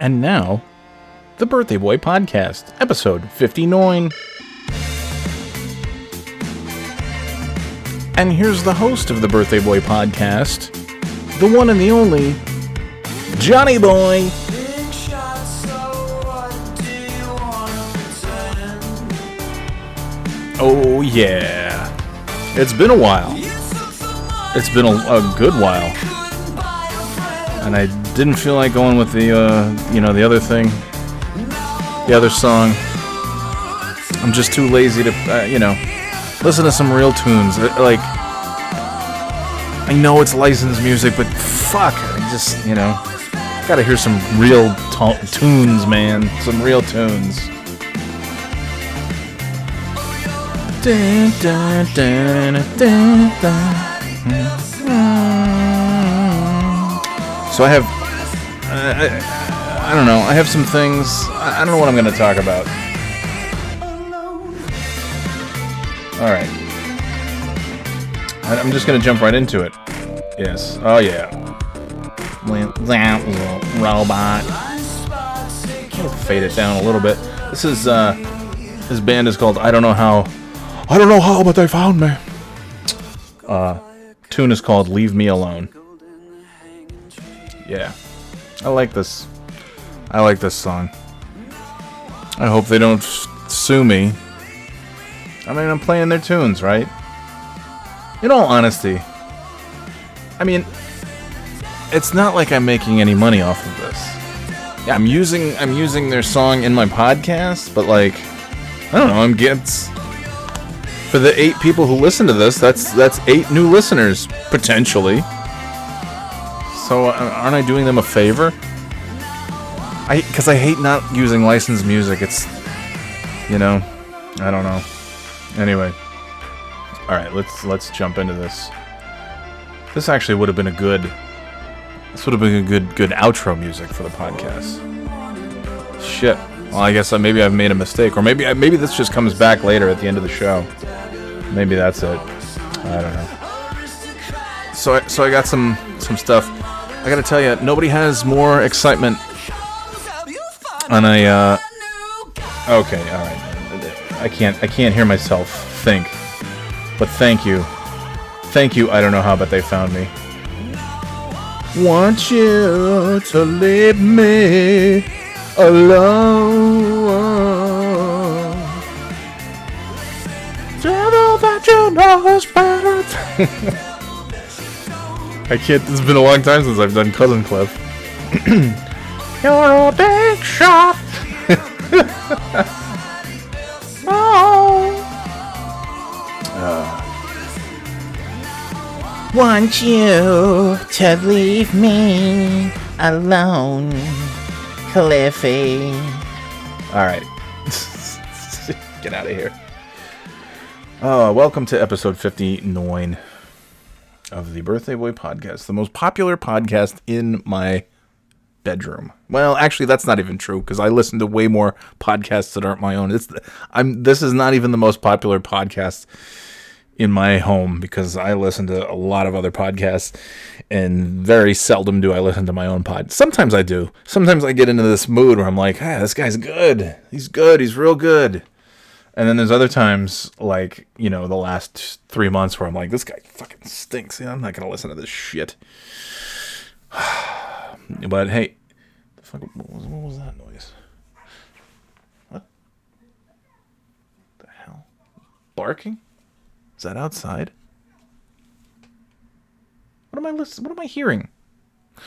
And now, the Birthday Boy Podcast, episode 59. And here's the host of the Birthday Boy Podcast, the one and the only Johnny Boy. Oh, yeah. It's been a while. It's been a, a good while. And I didn't feel like going with the, uh, you know, the other thing, the other song. I'm just too lazy to, uh, you know, listen to some real tunes. Uh, Like, I know it's licensed music, but fuck, I just, you know, gotta hear some real to- tunes, man. Some real tunes. So I have, I, I, I don't know. I have some things. I, I don't know what I'm going to talk about. All right. I'm just going to jump right into it. Yes. Oh yeah. That robot. Fade it down a little bit. This is uh, this band is called I don't know how. I don't know how, but they found me. Uh, tune is called "Leave Me Alone." Yeah, I like this. I like this song. I hope they don't sue me. I mean, I'm playing their tunes, right? In all honesty, I mean, it's not like I'm making any money off of this. Yeah, I'm using I'm using their song in my podcast, but like, I don't know. I'm getting for the eight people who listen to this. That's that's eight new listeners potentially. So uh, aren't I doing them a favor? I because I hate not using licensed music. It's you know, I don't know. Anyway, all right, let's let's jump into this. This actually would have been a good. This would have been a good good outro music for the podcast. Shit. Well, I guess maybe I've made a mistake, or maybe maybe this just comes back later at the end of the show. Maybe that's it. I don't know. So I, so I got some some stuff. I gotta tell you, nobody has more excitement on a. Uh, okay, all right. I can't I can't hear myself think, but thank you, thank you. I don't know how, but they found me. Want you to leave me alone. Devil that you know is better. I can't. It's been a long time since I've done Cousin Cliff. You're a big shot. oh. Want you to leave me alone, Cliffy. All right. Get out of here. Uh, welcome to episode 59 of the Birthday Boy podcast, the most popular podcast in my bedroom. Well, actually, that's not even true because I listen to way more podcasts that aren't my own. It's I'm this is not even the most popular podcast in my home because I listen to a lot of other podcasts and very seldom do I listen to my own pod. Sometimes I do. Sometimes I get into this mood where I'm like, ah, this guy's good. He's good. He's real good. And then there's other times, like, you know, the last three months where I'm like, this guy fucking stinks. I'm not going to listen to this shit. but hey, the fuck, what, was, what was that noise? What the hell? Barking? Is that outside? What am I listening? What am I hearing?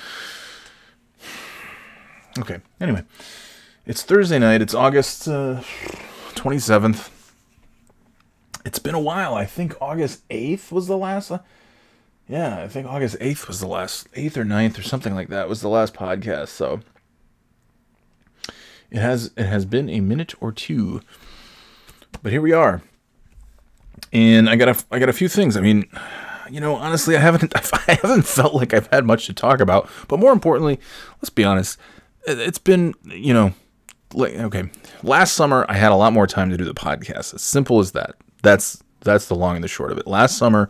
Okay. Anyway, it's Thursday night. It's August uh, 27th. It's been a while. I think August 8th was the last. Uh, yeah, I think August 8th was the last 8th or 9th or something like that was the last podcast. So it has it has been a minute or two. But here we are. And I got a I got a few things. I mean, you know, honestly, I haven't I haven't felt like I've had much to talk about. But more importantly, let's be honest, it- it's been you know, okay, last summer I had a lot more time to do the podcast. As simple as that. That's that's the long and the short of it. Last summer,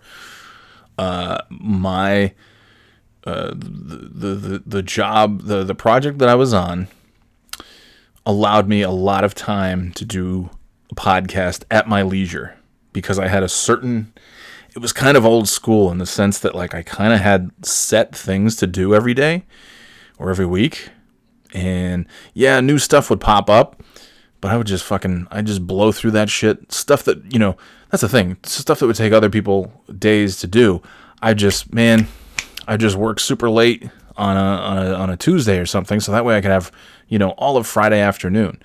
uh, my uh, the, the the the job the the project that I was on allowed me a lot of time to do a podcast at my leisure because I had a certain it was kind of old school in the sense that like I kind of had set things to do every day or every week. And yeah, new stuff would pop up, but I would just fucking I just blow through that shit. Stuff that, you know, that's the thing. Stuff that would take other people days to do. I just man, I just work super late on a, on a on a Tuesday or something so that way I could have, you know, all of Friday afternoon.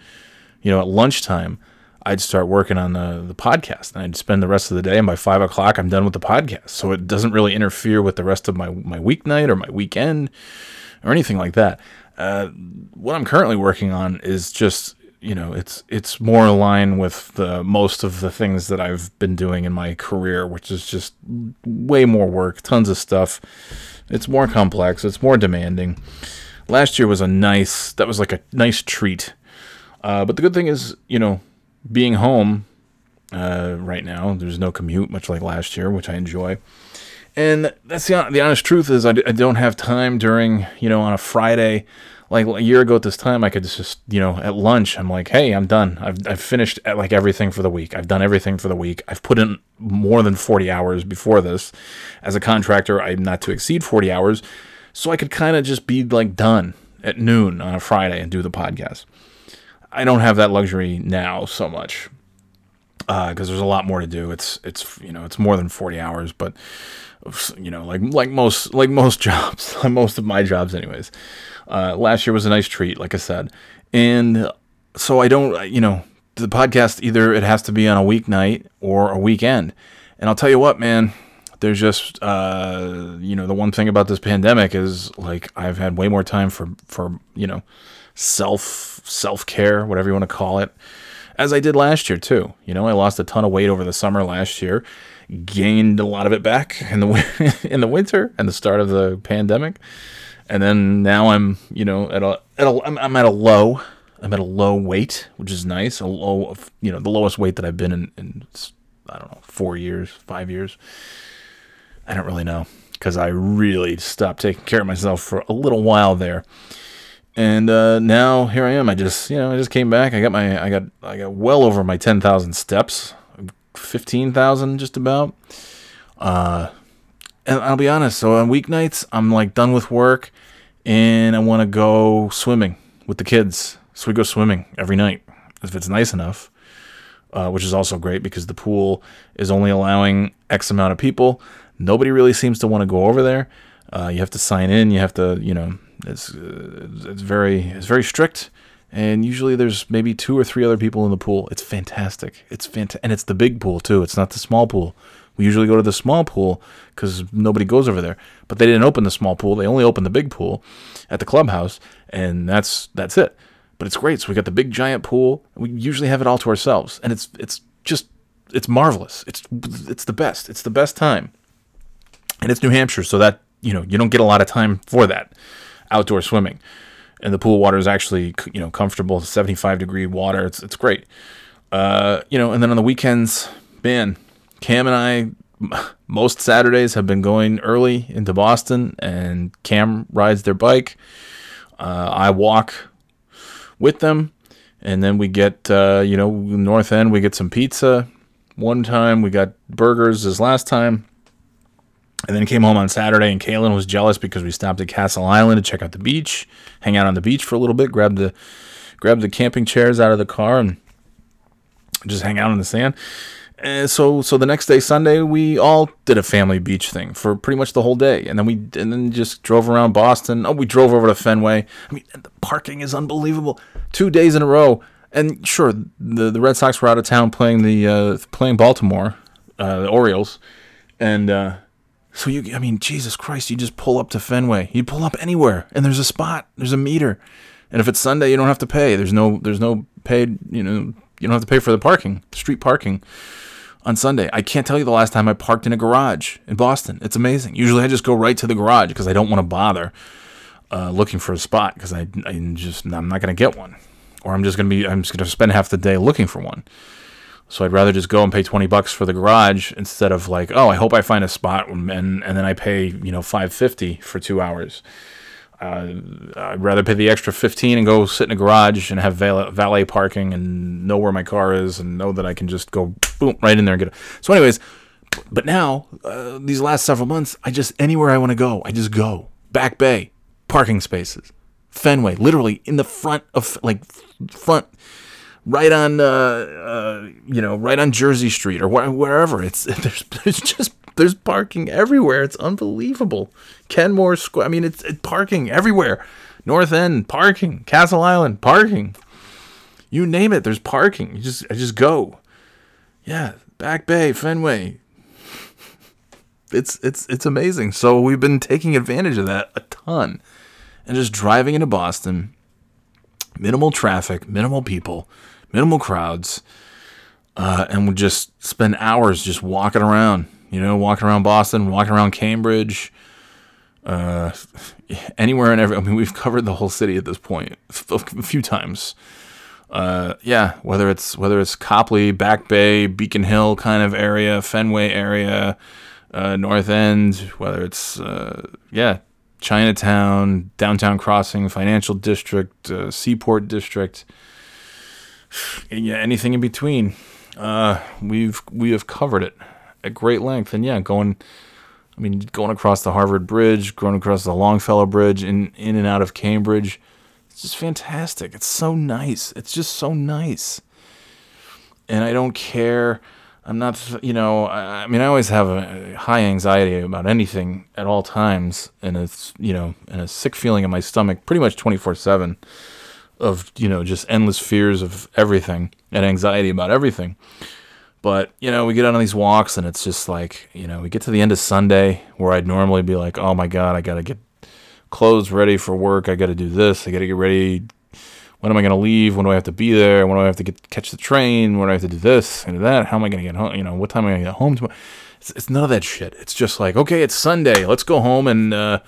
You know, at lunchtime I'd start working on the, the podcast and I'd spend the rest of the day and by five o'clock I'm done with the podcast. So it doesn't really interfere with the rest of my, my weeknight or my weekend or anything like that. Uh, what I'm currently working on is just, you know, it's, it's more line with the, most of the things that I've been doing in my career, which is just way more work, tons of stuff. It's more complex. It's more demanding. Last year was a nice, that was like a nice treat. Uh, but the good thing is, you know, being home uh, right now, there's no commute, much like last year, which I enjoy. And that's the, the honest truth is I don't have time during, you know, on a Friday. Like a year ago at this time, I could just, you know, at lunch, I'm like, hey, I'm done. I've, I've finished at, like everything for the week. I've done everything for the week. I've put in more than 40 hours before this. As a contractor, I'm not to exceed 40 hours. So I could kind of just be like done at noon on a Friday and do the podcast. I don't have that luxury now so much because uh, there's a lot more to do. It's it's you know it's more than 40 hours, but you know like like most like most jobs, most of my jobs, anyways. Uh, last year was a nice treat, like I said, and so I don't you know the podcast either it has to be on a weeknight or a weekend, and I'll tell you what, man. There's just uh, you know the one thing about this pandemic is like I've had way more time for for you know self self care, whatever you want to call it, as I did last year too. You know, I lost a ton of weight over the summer last year, gained a lot of it back in the in the winter and the start of the pandemic, and then now I'm you know at a at a I'm, I'm at a low. I'm at a low weight, which is nice. A low, of, you know, the lowest weight that I've been in, in I don't know, four years, five years. I don't really know because I really stopped taking care of myself for a little while there and uh, now here I am. I just you know I just came back. I got my I got I got well over my ten thousand steps, fifteen thousand just about. Uh, and I'll be honest. So on weeknights, I'm like done with work, and I want to go swimming with the kids. So we go swimming every night if it's nice enough. Uh, which is also great because the pool is only allowing X amount of people. Nobody really seems to want to go over there. Uh, you have to sign in. You have to, you know, it's uh, it's very it's very strict, and usually there's maybe two or three other people in the pool. It's fantastic. It's fant- and it's the big pool too. It's not the small pool. We usually go to the small pool because nobody goes over there. But they didn't open the small pool. They only opened the big pool at the clubhouse, and that's that's it. But it's great. So we got the big giant pool. We usually have it all to ourselves, and it's it's just it's marvelous. It's it's the best. It's the best time, and it's New Hampshire, so that you know you don't get a lot of time for that outdoor swimming, and the pool water is actually you know comfortable, 75 degree water. It's it's great. Uh, you know, and then on the weekends, man, Cam and I most Saturdays have been going early into Boston, and Cam rides their bike. Uh, I walk with them, and then we get uh, you know North End. We get some pizza. One time we got burgers. As last time, and then came home on Saturday, and Kaylin was jealous because we stopped at Castle Island to check out the beach, hang out on the beach for a little bit, grab the grab the camping chairs out of the car, and just hang out in the sand. And so, so the next day, Sunday, we all did a family beach thing for pretty much the whole day, and then we and then just drove around Boston. Oh, we drove over to Fenway. I mean, the parking is unbelievable. Two days in a row, and sure, the the Red Sox were out of town playing the uh, playing Baltimore, uh, the Orioles, and. Uh, so you, I mean, Jesus Christ, you just pull up to Fenway. You pull up anywhere, and there's a spot. There's a meter, and if it's Sunday, you don't have to pay. There's no, there's no paid. You know, you don't have to pay for the parking, street parking, on Sunday. I can't tell you the last time I parked in a garage in Boston. It's amazing. Usually, I just go right to the garage because I don't want to bother uh, looking for a spot because I, I just, I'm not going to get one, or I'm just to be, I'm just going to spend half the day looking for one. So I'd rather just go and pay 20 bucks for the garage instead of like, oh, I hope I find a spot and and then I pay, you know, 550 for 2 hours. uh, I'd rather pay the extra 15 and go sit in a garage and have valet, valet parking and know where my car is and know that I can just go boom right in there and get it. So, anyways, but now uh, these last several months, I just anywhere I want to go, I just go. Back Bay, parking spaces, Fenway, literally in the front of like front, right on uh, uh, you know right on Jersey Street or wh- wherever. It's there's there's just there's parking everywhere. It's unbelievable. Kenmore Square. I mean, it's, parking everywhere. North End parking, Castle Island parking. You name it, there's parking. You just I just go. Yeah, Back Bay, Fenway. It's it's it's amazing. So we've been taking advantage of that a ton, and just driving into Boston. Minimal traffic, minimal people, minimal crowds, uh, and we just spend hours just walking around. You know, walking around Boston, walking around Cambridge, uh, anywhere and every. I mean, we've covered the whole city at this point a few times. Uh, yeah, whether it's whether it's Copley, Back Bay, Beacon Hill kind of area, Fenway area, uh, North End, whether it's uh, yeah, Chinatown, Downtown Crossing, Financial District, uh, Seaport District, yeah, anything in between. Uh, we've we have covered it at great length, and yeah, going I mean, going across the Harvard Bridge, going across the Longfellow Bridge, in in and out of Cambridge, it's just fantastic. It's so nice. It's just so nice. And I don't care. I'm not, you know, I, I mean, I always have a high anxiety about anything at all times, and it's, you know, and a sick feeling in my stomach, pretty much 24 seven, of you know, just endless fears of everything and anxiety about everything. But, you know, we get on these walks and it's just like, you know, we get to the end of Sunday where I'd normally be like, oh my God, I got to get clothes ready for work. I got to do this. I got to get ready. When am I going to leave? When do I have to be there? When do I have to get catch the train? When do I have to do this and that? How am I going to get home? You know, what time am I going to get home tomorrow? It's, it's none of that shit. It's just like, okay, it's Sunday. Let's go home and, uh,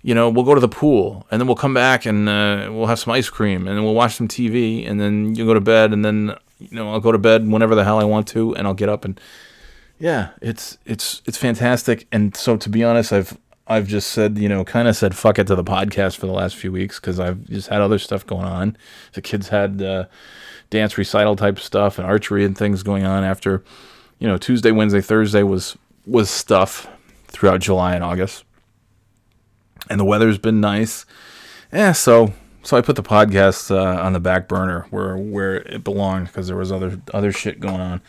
you know, we'll go to the pool and then we'll come back and uh, we'll have some ice cream and then we'll watch some TV and then you go to bed and then you know I'll go to bed whenever the hell I want to and I'll get up and yeah, it's it's it's fantastic. And so to be honest, I've I've just said you know kind of said fuck it to the podcast for the last few weeks because I've just had other stuff going on. The kids had uh, dance recital type stuff and archery and things going on after you know Tuesday, Wednesday, Thursday was was stuff throughout July and August and the weather's been nice. Yeah, so so I put the podcast uh, on the back burner where where it belonged because there was other other shit going on.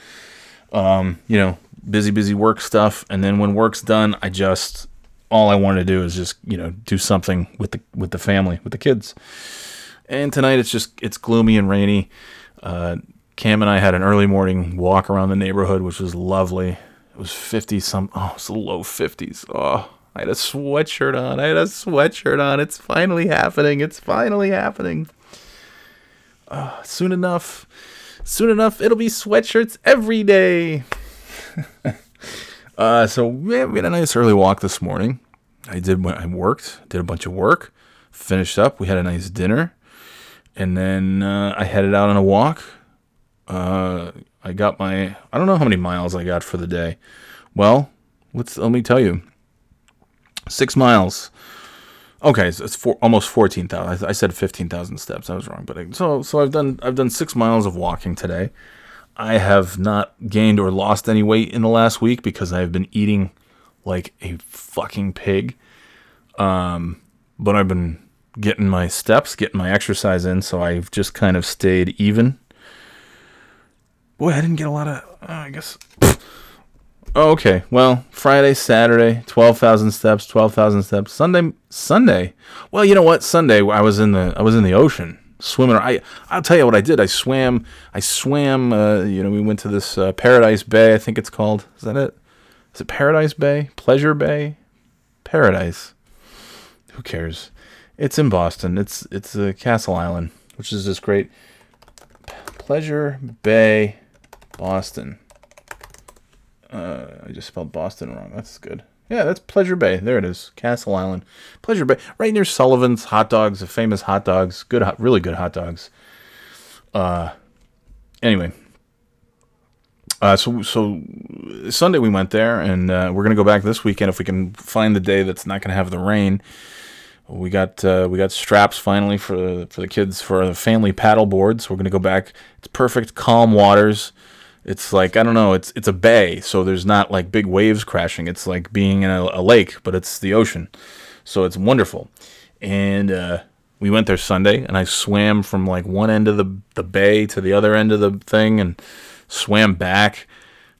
Um, you know, busy busy work stuff, and then when work's done, I just all I wanted to do is just you know do something with the with the family with the kids. And tonight it's just it's gloomy and rainy. Uh, Cam and I had an early morning walk around the neighborhood, which was lovely. It was fifty some oh, it's low fifties. Oh, I had a sweatshirt on. I had a sweatshirt on. It's finally happening. It's finally happening. Uh, soon enough, soon enough, it'll be sweatshirts every day. uh, so we had a nice early walk this morning. I did. I worked. Did a bunch of work. Finished up. We had a nice dinner, and then uh, I headed out on a walk. Uh, I got my. I don't know how many miles I got for the day. Well, let's let me tell you six miles. Okay, so it's four, almost fourteen thousand. I, I, said fifteen thousand steps. I was wrong, but I, so so I've done I've done six miles of walking today. I have not gained or lost any weight in the last week because I have been eating like a fucking pig. Um, but I've been getting my steps, getting my exercise in, so I've just kind of stayed even. Boy, I didn't get a lot of. Uh, I guess. Oh, okay. Well, Friday, Saturday, twelve thousand steps, twelve thousand steps. Sunday, Sunday. Well, you know what? Sunday, I was in the I was in the ocean swimming. I I'll tell you what I did. I swam. I swam. Uh, you know, we went to this uh, Paradise Bay. I think it's called. Is that it? Is it Paradise Bay? Pleasure Bay? Paradise. Who cares? It's in Boston. It's it's uh, Castle Island, which is this great Pleasure Bay, Boston. Uh, I just spelled Boston wrong. That's good. Yeah, that's Pleasure Bay. There it is. Castle Island. Pleasure Bay. Right near Sullivan's Hot Dogs, the famous hot dogs. Good, hot, really good hot dogs. Uh, anyway. Uh, so so Sunday we went there, and uh, we're gonna go back this weekend if we can find the day that's not gonna have the rain. We got uh, we got straps finally for for the kids for the family paddle board. So we're gonna go back. It's perfect, calm waters. It's like I don't know. It's it's a bay, so there's not like big waves crashing. It's like being in a, a lake, but it's the ocean. So it's wonderful. And uh, we went there Sunday, and I swam from like one end of the the bay to the other end of the thing, and swam back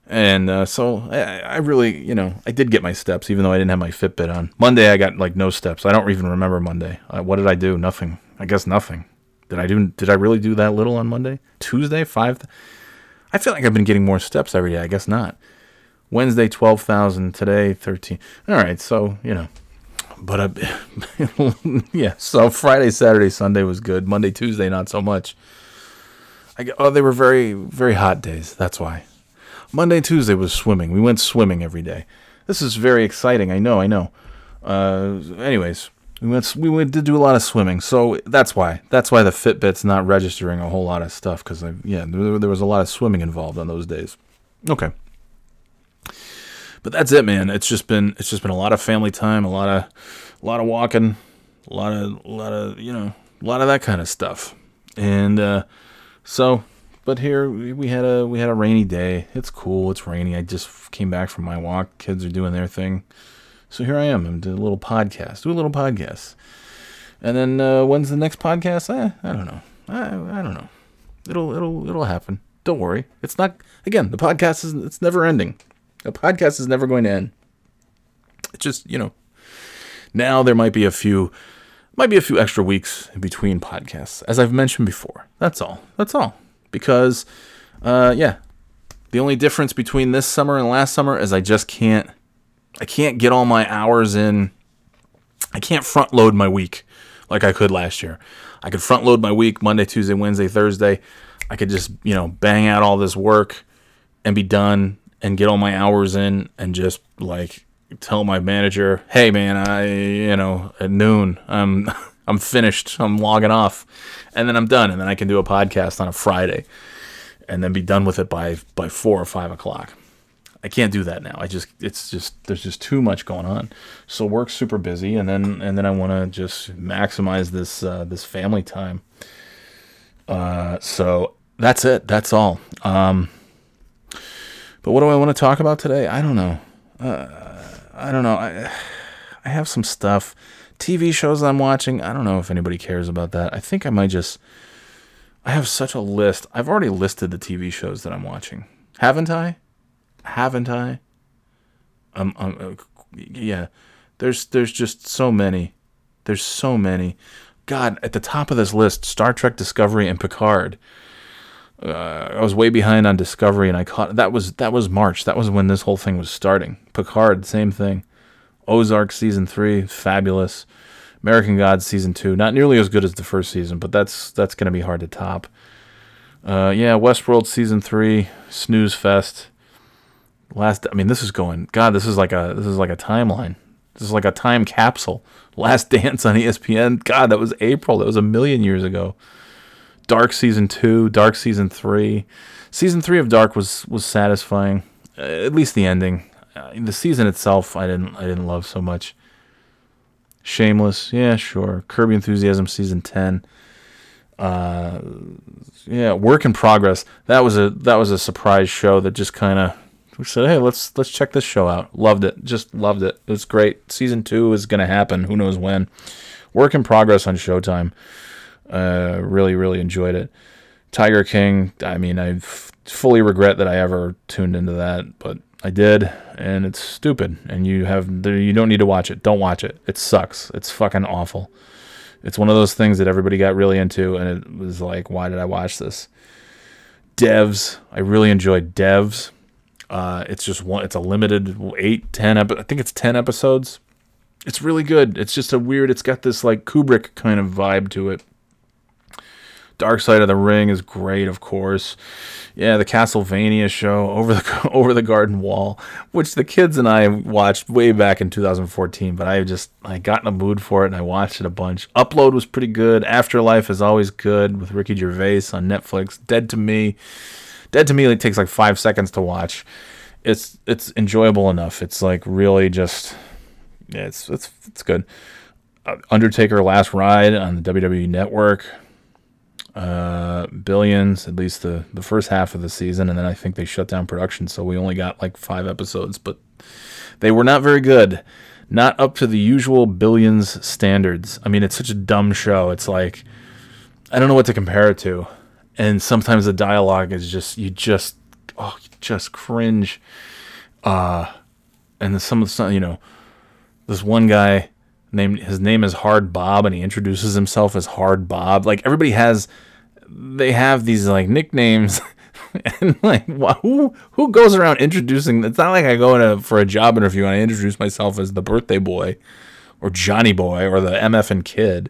and uh, so I, I, really, you know, I did get my steps, even though I didn't have my Fitbit on. Monday, I got like no steps. I don't even remember Monday. Uh, what did I do? Nothing. I guess nothing. Did I do? Did I really do that little on Monday? Tuesday, five. Th- I feel like I've been getting more steps every day. I guess not. Wednesday, twelve thousand. Today, thirteen. All right, so you know, but I, yeah. So Friday, Saturday, Sunday was good. Monday, Tuesday, not so much. I, oh, they were very, very hot days. That's why. Monday Tuesday was swimming. We went swimming every day. This is very exciting. I know. I know. Uh, anyways, we went. We went to do a lot of swimming, so that's why. That's why the Fitbit's not registering a whole lot of stuff because yeah there, there was a lot of swimming involved on those days. Okay. But that's it, man. It's just been it's just been a lot of family time, a lot of a lot of walking, a lot of a lot of you know a lot of that kind of stuff, and uh, so but here we had a we had a rainy day. It's cool. It's rainy. I just came back from my walk. Kids are doing their thing. So here I am. I'm doing a little podcast. Do a little podcast. And then uh, when's the next podcast? Eh, I don't know. I, I don't know. It'll it'll it'll happen. Don't worry. It's not again, the podcast is it's never ending. A podcast is never going to end. It's just, you know, now there might be a few might be a few extra weeks in between podcasts, as I've mentioned before. That's all. That's all because, uh, yeah, the only difference between this summer and last summer is I just can't, I can't get all my hours in. I can't front load my week like I could last year. I could front load my week Monday, Tuesday, Wednesday, Thursday. I could just, you know, bang out all this work and be done and get all my hours in and just like tell my manager, "Hey man, I you know, at noon, I'm I'm finished. I'm logging off." and then I'm done, and then I can do a podcast on a Friday, and then be done with it by by four or five o'clock. I can't do that now. I just it's just there's just too much going on. So work's super busy, and then and then I want to just maximize this uh, this family time. Uh, so that's it. That's all. Um, but what do I want to talk about today? I don't know. Uh, I don't know. I I have some stuff TV shows I'm watching. I don't know if anybody cares about that. I think I might just. I have such a list. I've already listed the TV shows that I'm watching. Haven't I? Haven't I? Um, um uh, yeah. There's there's just so many. There's so many. God, at the top of this list, Star Trek Discovery and Picard. Uh, I was way behind on Discovery, and I caught that was that was March. That was when this whole thing was starting. Picard, same thing. Ozark season three, fabulous. American Gods season two, not nearly as good as the first season, but that's that's gonna be hard to top. Uh, yeah, Westworld season three, snooze fest. Last, I mean, this is going. God, this is like a this is like a timeline. This is like a time capsule. Last Dance on ESPN. God, that was April. That was a million years ago. Dark season two, Dark season three. Season three of Dark was was satisfying, uh, at least the ending. Uh, the season itself, I didn't I didn't love so much. Shameless, yeah, sure. Curb Your Enthusiasm season ten. Uh, yeah, Work in Progress. That was a that was a surprise show that just kind of we said, hey, let's let's check this show out. Loved it, just loved it. It was great. Season two is gonna happen. Who knows when? Work in Progress on Showtime. Uh, really, really enjoyed it. Tiger King. I mean, I fully regret that I ever tuned into that, but I did, and it's stupid. And you have you don't need to watch it. Don't watch it. It sucks. It's fucking awful. It's one of those things that everybody got really into, and it was like, why did I watch this? Devs. I really enjoyed Devs. Uh, it's just one. It's a limited eight, ten. Epi- I think it's ten episodes. It's really good. It's just a weird. It's got this like Kubrick kind of vibe to it. Dark Side of the Ring is great, of course. Yeah, the Castlevania show, Over the Over the Garden Wall, which the kids and I watched way back in 2014, but I just I got in a mood for it and I watched it a bunch. Upload was pretty good. Afterlife is always good with Ricky Gervais on Netflix. Dead to Me, Dead to Me it takes like 5 seconds to watch. It's it's enjoyable enough. It's like really just yeah, it's it's it's good. Undertaker Last Ride on the WWE Network. Uh, Billions, at least the the first half of the season, and then I think they shut down production, so we only got like five episodes, but they were not very good, not up to the usual Billions standards. I mean, it's such a dumb show. It's like I don't know what to compare it to, and sometimes the dialogue is just you just oh you just cringe. Uh, and some of the you know this one guy named his name is Hard Bob, and he introduces himself as Hard Bob. Like everybody has, they have these like nicknames. and like who who goes around introducing it's not like i go in a, for a job interview and i introduce myself as the birthday boy or johnny boy or the mf and kid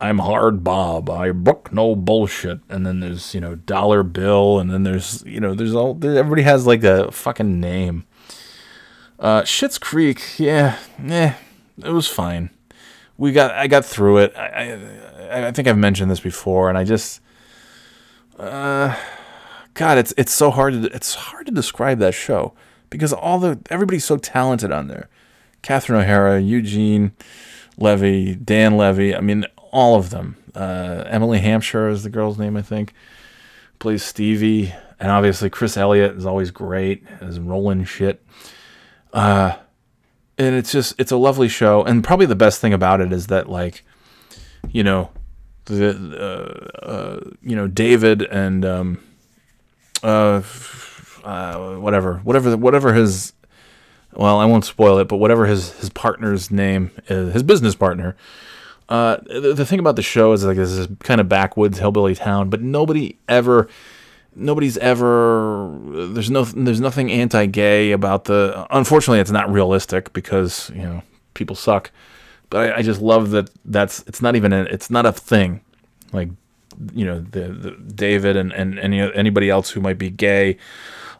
i'm hard bob. I book no bullshit. And then there's you know dollar bill. And then there's you know there's all everybody has like a fucking name. Uh Schitt's creek. Yeah eh, it was fine. We got i got through it. I i, I think i've mentioned this before. And i just uh God, it's it's so hard to it's hard to describe that show because all the everybody's so talented on there. Catherine O'Hara, Eugene Levy, Dan Levy. I mean, all of them. Uh, Emily Hampshire is the girl's name, I think. Plays Stevie, and obviously Chris Elliott is always great as Roland Schitt. Uh, and it's just it's a lovely show, and probably the best thing about it is that like, you know, the uh, uh you know David and um, uh, uh, whatever, whatever, whatever his, well, I won't spoil it, but whatever his his partner's name is, his business partner. Uh, the, the thing about the show is like this is kind of backwoods hillbilly town, but nobody ever, nobody's ever. There's no, there's nothing anti-gay about the. Unfortunately, it's not realistic because you know people suck. But I, I just love that that's it's not even a, it's not a thing. Like you know the, the David and, and any anybody else who might be gay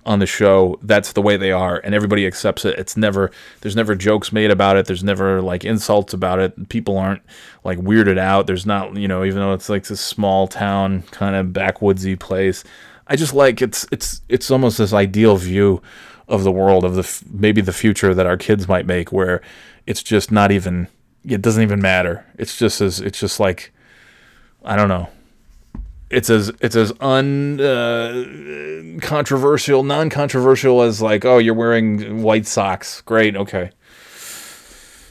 on the show that's the way they are and everybody accepts it. It's never there's never jokes made about it. There's never like insults about it. People aren't like weirded out. There's not you know even though it's like this small town kind of backwoodsy place i just like it's it's it's almost this ideal view of the world of the maybe the future that our kids might make where it's just not even it doesn't even matter. It's just as it's just like i don't know it's as it's as uncontroversial, uh, non-controversial as like, oh, you're wearing white socks. Great, okay,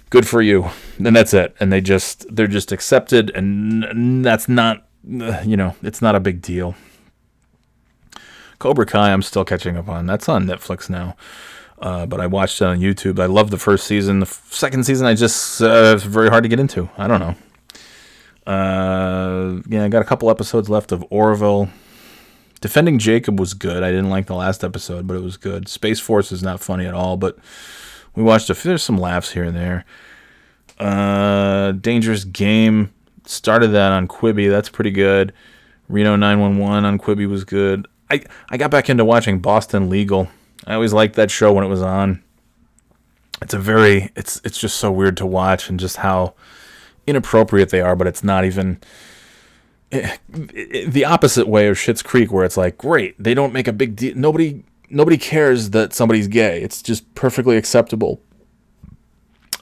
good for you. And that's it. And they just they're just accepted, and that's not, uh, you know, it's not a big deal. Cobra Kai, I'm still catching up on. That's on Netflix now. Uh, but I watched it on YouTube. I love the first season. The second season, I just uh, it's very hard to get into. I don't know. Uh, yeah, I got a couple episodes left of Orville. Defending Jacob was good. I didn't like the last episode, but it was good. Space Force is not funny at all, but we watched a there's some laughs here and there. Uh, Dangerous Game started that on Quibi. That's pretty good. Reno 911 on Quibi was good. I I got back into watching Boston Legal. I always liked that show when it was on. It's a very it's it's just so weird to watch and just how inappropriate they are, but it's not even eh, the opposite way of Schitt's Creek, where it's like, great, they don't make a big deal. Nobody, nobody cares that somebody's gay. It's just perfectly acceptable.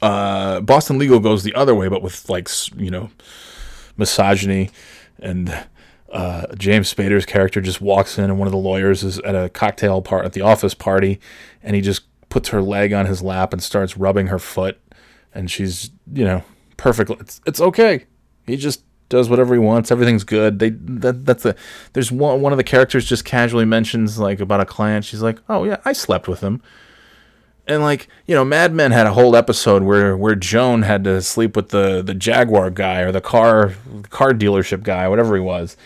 Uh, Boston Legal goes the other way, but with like you know, misogyny, and uh, James Spader's character just walks in, and one of the lawyers is at a cocktail part at the office party, and he just puts her leg on his lap and starts rubbing her foot, and she's you know perfectly. It's it's okay. He just does whatever he wants. Everything's good. They that that's the there's one one of the characters just casually mentions like about a client. She's like, "Oh yeah, I slept with him." And like, you know, Mad Men had a whole episode where where Joan had to sleep with the the Jaguar guy or the car car dealership guy, whatever he was.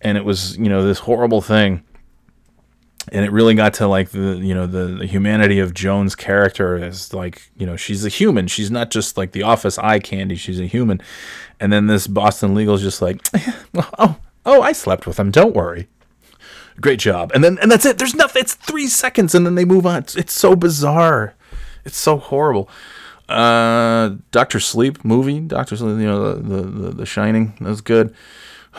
And it was, you know, this horrible thing and it really got to like the you know the, the, humanity of Joan's character as like you know she's a human. She's not just like the office eye candy. She's a human. And then this Boston legal is just like oh oh I slept with him. Don't worry. Great job. And then and that's it. There's nothing. It's three seconds and then they move on. It's, it's so bizarre. It's so horrible. Uh Doctor Sleep movie. Doctor Sleep you know the the, the, the Shining. That was good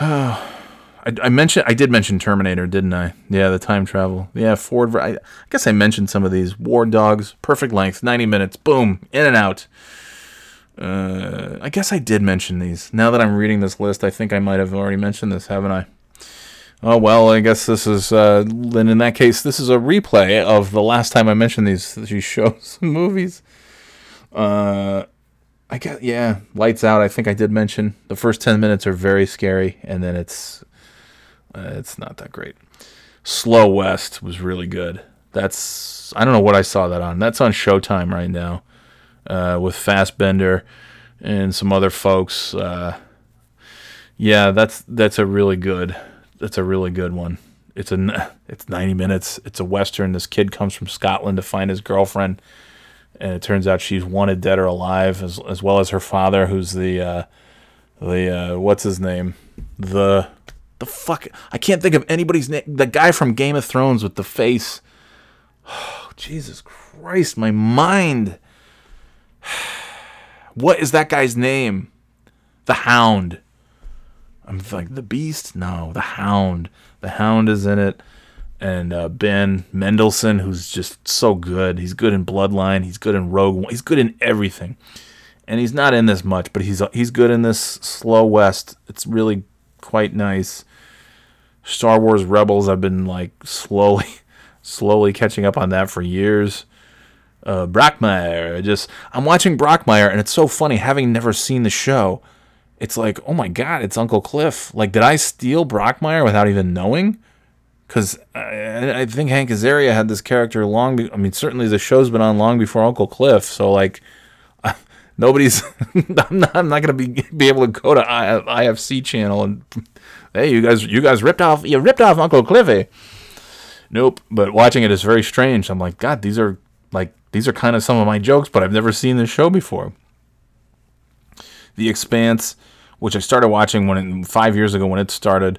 I, I, mentioned I did mention Terminator, didn't I? Yeah, the time travel. Yeah, Ford. I, I, guess I mentioned some of these. War Dogs, perfect length, ninety minutes. Boom, in and out. Uh, I guess I did mention these. Now that I'm reading this list, I think I might have already mentioned this, haven't I? Oh well, I guess this is. Uh, then in that case, this is a replay of the last time I mentioned these these shows and movies. Uh, I guess yeah, Lights Out. I think I did mention the first ten minutes are very scary, and then it's uh, it's not that great. Slow West was really good. That's I don't know what I saw that on. That's on Showtime right now, uh, with Fassbender and some other folks. Uh, yeah, that's that's a really good that's a really good one. It's a it's 90 minutes. It's a western. This kid comes from Scotland to find his girlfriend, and it turns out she's wanted dead or alive, as as well as her father, who's the uh, the uh, what's his name, the the fuck I can't think of anybody's name. The guy from Game of Thrones with the face. Oh, Jesus Christ, my mind. What is that guy's name? The Hound. I'm like the Beast. No, the Hound. The Hound is in it, and uh, Ben Mendelsohn, who's just so good. He's good in Bloodline. He's good in Rogue One. He's good in everything, and he's not in this much, but he's he's good in this Slow West. It's really quite nice. Star Wars Rebels. I've been like slowly, slowly catching up on that for years. Uh, Brockmire. Just I'm watching Brockmire, and it's so funny having never seen the show it's like, oh my god, it's Uncle Cliff. Like, did I steal Brockmire without even knowing? Because I, I, think Hank Azaria had this character long. Be- I mean, certainly the show's been on long before Uncle Cliff. So like, nobody's. I'm not. I'm not gonna be be able to go to I, IFC channel and hey, you guys, you guys ripped off. You ripped off Uncle Cliffy. Nope. But watching it is very strange. I'm like, God, these are like these are kind of some of my jokes, but I've never seen this show before. The Expanse which I started watching when it, five years ago when it started,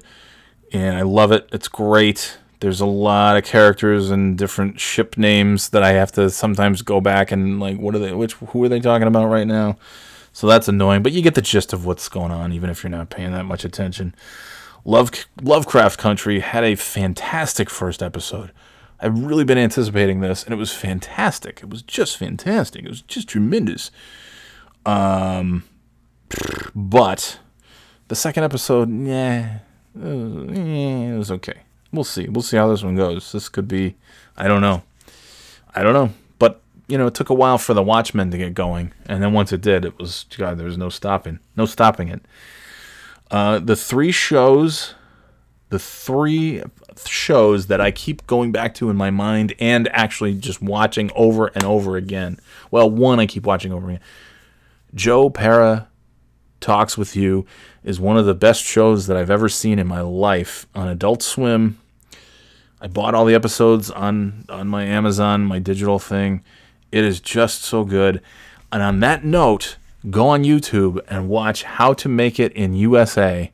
and I love it. It's great. There's a lot of characters and different ship names that I have to sometimes go back and like, what are they? Which who are they talking about right now? So that's annoying, but you get the gist of what's going on, even if you're not paying that much attention. Love Lovecraft Country had a fantastic first episode. I've really been anticipating this, and it was fantastic. It was just fantastic. It was just tremendous. Um, but the second episode, yeah, it was, it was okay. We'll see. We'll see how this one goes. This could be, I don't know. I don't know. But, you know, it took a while for the Watchmen to get going. And then once it did, it was, God, there was no stopping. No stopping it. Uh, the three shows, the three shows that I keep going back to in my mind and actually just watching over and over again. Well, one I keep watching over again. Joe Pera Talks with You is one of the best shows that I've ever seen in my life on Adult Swim. I bought all the episodes on on my Amazon, my digital thing. It is just so good. And on that note, go on YouTube and watch How to Make It in USA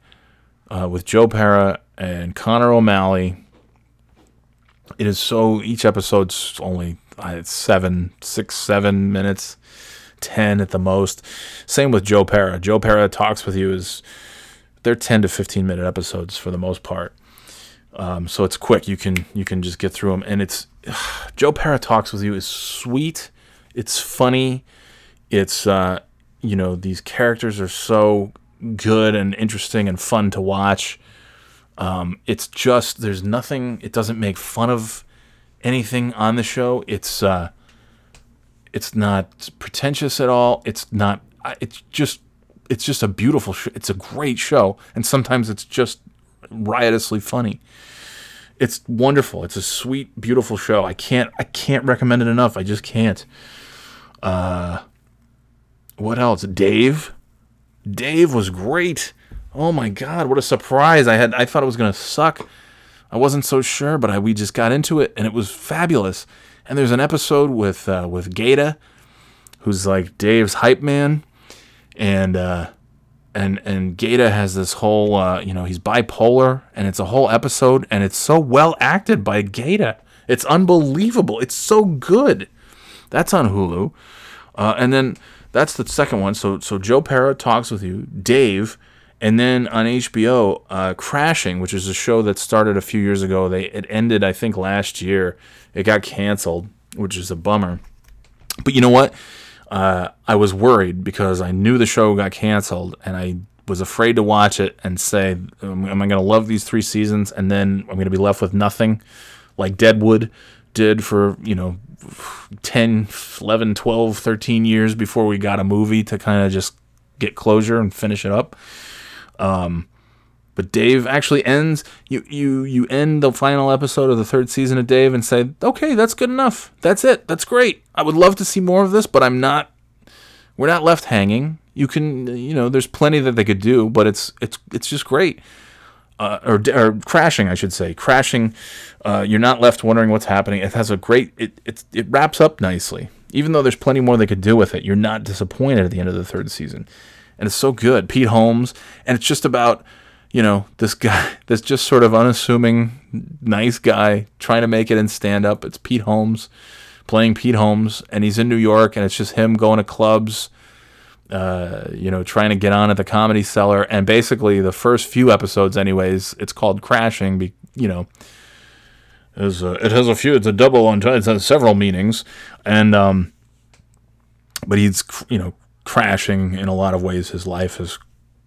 uh, with Joe Pera and Connor O'Malley. It is so each episode's only uh, seven, six, seven minutes. 10 at the most. Same with Joe Pera. Joe Pera talks with you is they're 10 to 15 minute episodes for the most part. Um, so it's quick. You can you can just get through them, and it's ugh, Joe Pera talks with you is sweet. It's funny. It's uh, you know these characters are so good and interesting and fun to watch. Um, it's just there's nothing. It doesn't make fun of anything on the show. It's uh, it's not pretentious at all. It's not. It's just. It's just a beautiful. Sh- it's a great show, and sometimes it's just riotously funny. It's wonderful. It's a sweet, beautiful show. I can't. I can't recommend it enough. I just can't. Uh, what else? Dave. Dave was great. Oh my god, what a surprise! I had. I thought it was gonna suck. I wasn't so sure, but I, we just got into it, and it was fabulous. And there's an episode with uh, with Gata, who's like Dave's hype man, and uh, and and Gata has this whole uh, you know he's bipolar, and it's a whole episode, and it's so well acted by Gata. It's unbelievable. It's so good. That's on Hulu, uh, and then that's the second one. So so Joe Pera talks with you, Dave. And then on HBO, uh, Crashing, which is a show that started a few years ago, they it ended I think last year. It got canceled, which is a bummer. But you know what? uh, I was worried because I knew the show got canceled, and I was afraid to watch it and say, "Am I going to love these three seasons?" And then I'm going to be left with nothing, like Deadwood did for you know 10 11 12 13 years before we got a movie to kind of just get closure and finish it up um but Dave actually ends you you you end the final episode of the third season of Dave and say, "Okay, that's good enough. That's it. That's great. I would love to see more of this, but I'm not we're not left hanging. You can you know, there's plenty that they could do, but it's it's it's just great." Uh, or, or crashing, I should say, crashing. Uh, you're not left wondering what's happening. It has a great. It, it it wraps up nicely, even though there's plenty more they could do with it. You're not disappointed at the end of the third season, and it's so good. Pete Holmes, and it's just about you know, this guy, this just sort of unassuming, nice guy trying to make it in stand up. It's Pete Holmes playing Pete Holmes, and he's in New York, and it's just him going to clubs, uh, you know, trying to get on at the comedy cellar. And basically, the first few episodes, anyways, it's called Crashing, be, you know. Is a, it has a few. It's a double on. It has several meanings, and um, but he's you know crashing in a lot of ways. His life is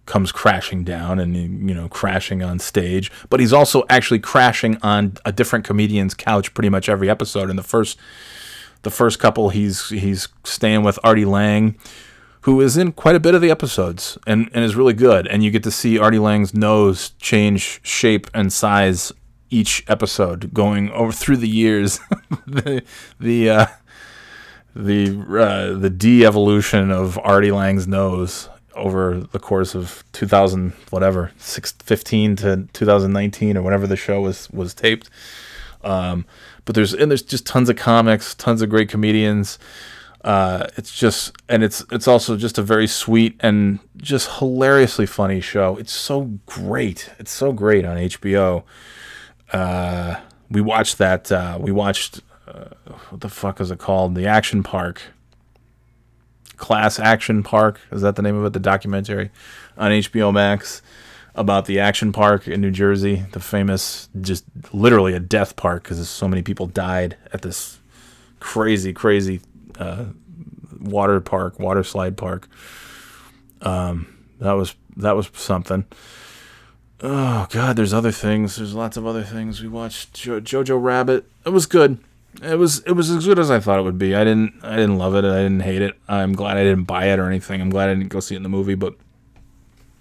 comes crashing down and you know crashing on stage but he's also actually crashing on a different comedian's couch pretty much every episode in the first the first couple he's he's staying with Artie Lange who is in quite a bit of the episodes and, and is really good and you get to see Artie Lange's nose change shape and size each episode going over through the years the the uh, the uh, the de-evolution of Artie Lange's nose over the course of 2000 whatever 15 to 2019 or whenever the show was was taped. Um, but there's and there's just tons of comics tons of great comedians uh, it's just and it's it's also just a very sweet and just hilariously funny show. It's so great. It's so great on HBO uh, we watched that uh, we watched uh, what the fuck is it called? The action park. Class Action Park. Is that the name of it? The documentary on HBO Max about the action park in New Jersey, the famous, just literally a death park because so many people died at this crazy, crazy uh, water park, water slide park. Um, that was that was something. Oh God, there's other things. There's lots of other things. We watched jo- Jojo Rabbit. It was good it was it was as good as I thought it would be. I didn't I didn't love it. I didn't hate it. I'm glad I didn't buy it or anything. I'm glad I didn't go see it in the movie, but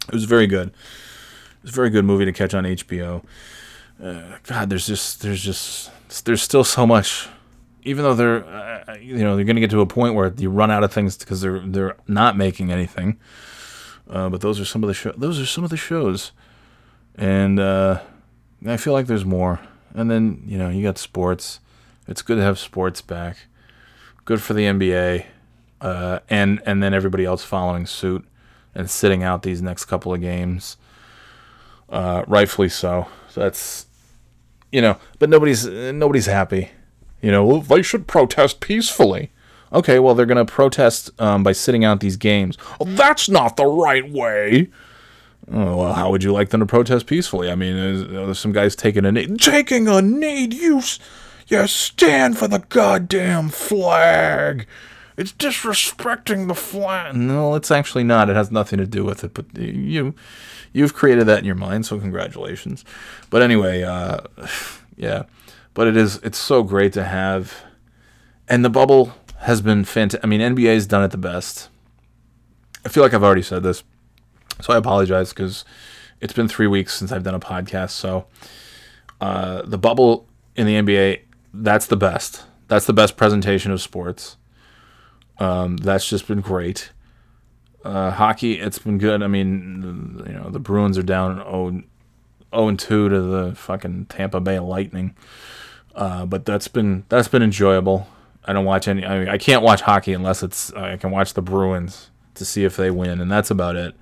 it was very good. It was a very good movie to catch on HBO. Uh, God, there's just there's just there's still so much. Even though they're uh, you know they're going to get to a point where you run out of things because they're they're not making anything. Uh, but those are some of the show. Those are some of the shows, and uh, I feel like there's more. And then you know you got sports it's good to have sports back. Good for the NBA, uh, and and then everybody else following suit and sitting out these next couple of games. Uh, rightfully so. so. That's you know, but nobody's nobody's happy. You know, they should protest peacefully. Okay, well they're gonna protest um, by sitting out these games. Oh, that's not the right way. Oh, well, how would you like them to protest peacefully? I mean, there's, there's some guys taking a knee. Taking a knee, you you stand for the goddamn flag. It's disrespecting the flag. No, it's actually not. It has nothing to do with it. But you, you've created that in your mind, so congratulations. But anyway, uh, yeah. But it is. It's so great to have, and the bubble has been fantastic. I mean, NBA's done it the best. I feel like I've already said this, so I apologize because it's been three weeks since I've done a podcast. So uh, the bubble in the NBA that's the best. That's the best presentation of sports. Um, that's just been great. Uh, hockey, it's been good. I mean, you know, the Bruins are down 0, 0 and 2 to the fucking Tampa Bay Lightning. Uh, but that's been that's been enjoyable. I don't watch any. I, mean, I can't watch hockey unless it's I can watch the Bruins to see if they win, and that's about it.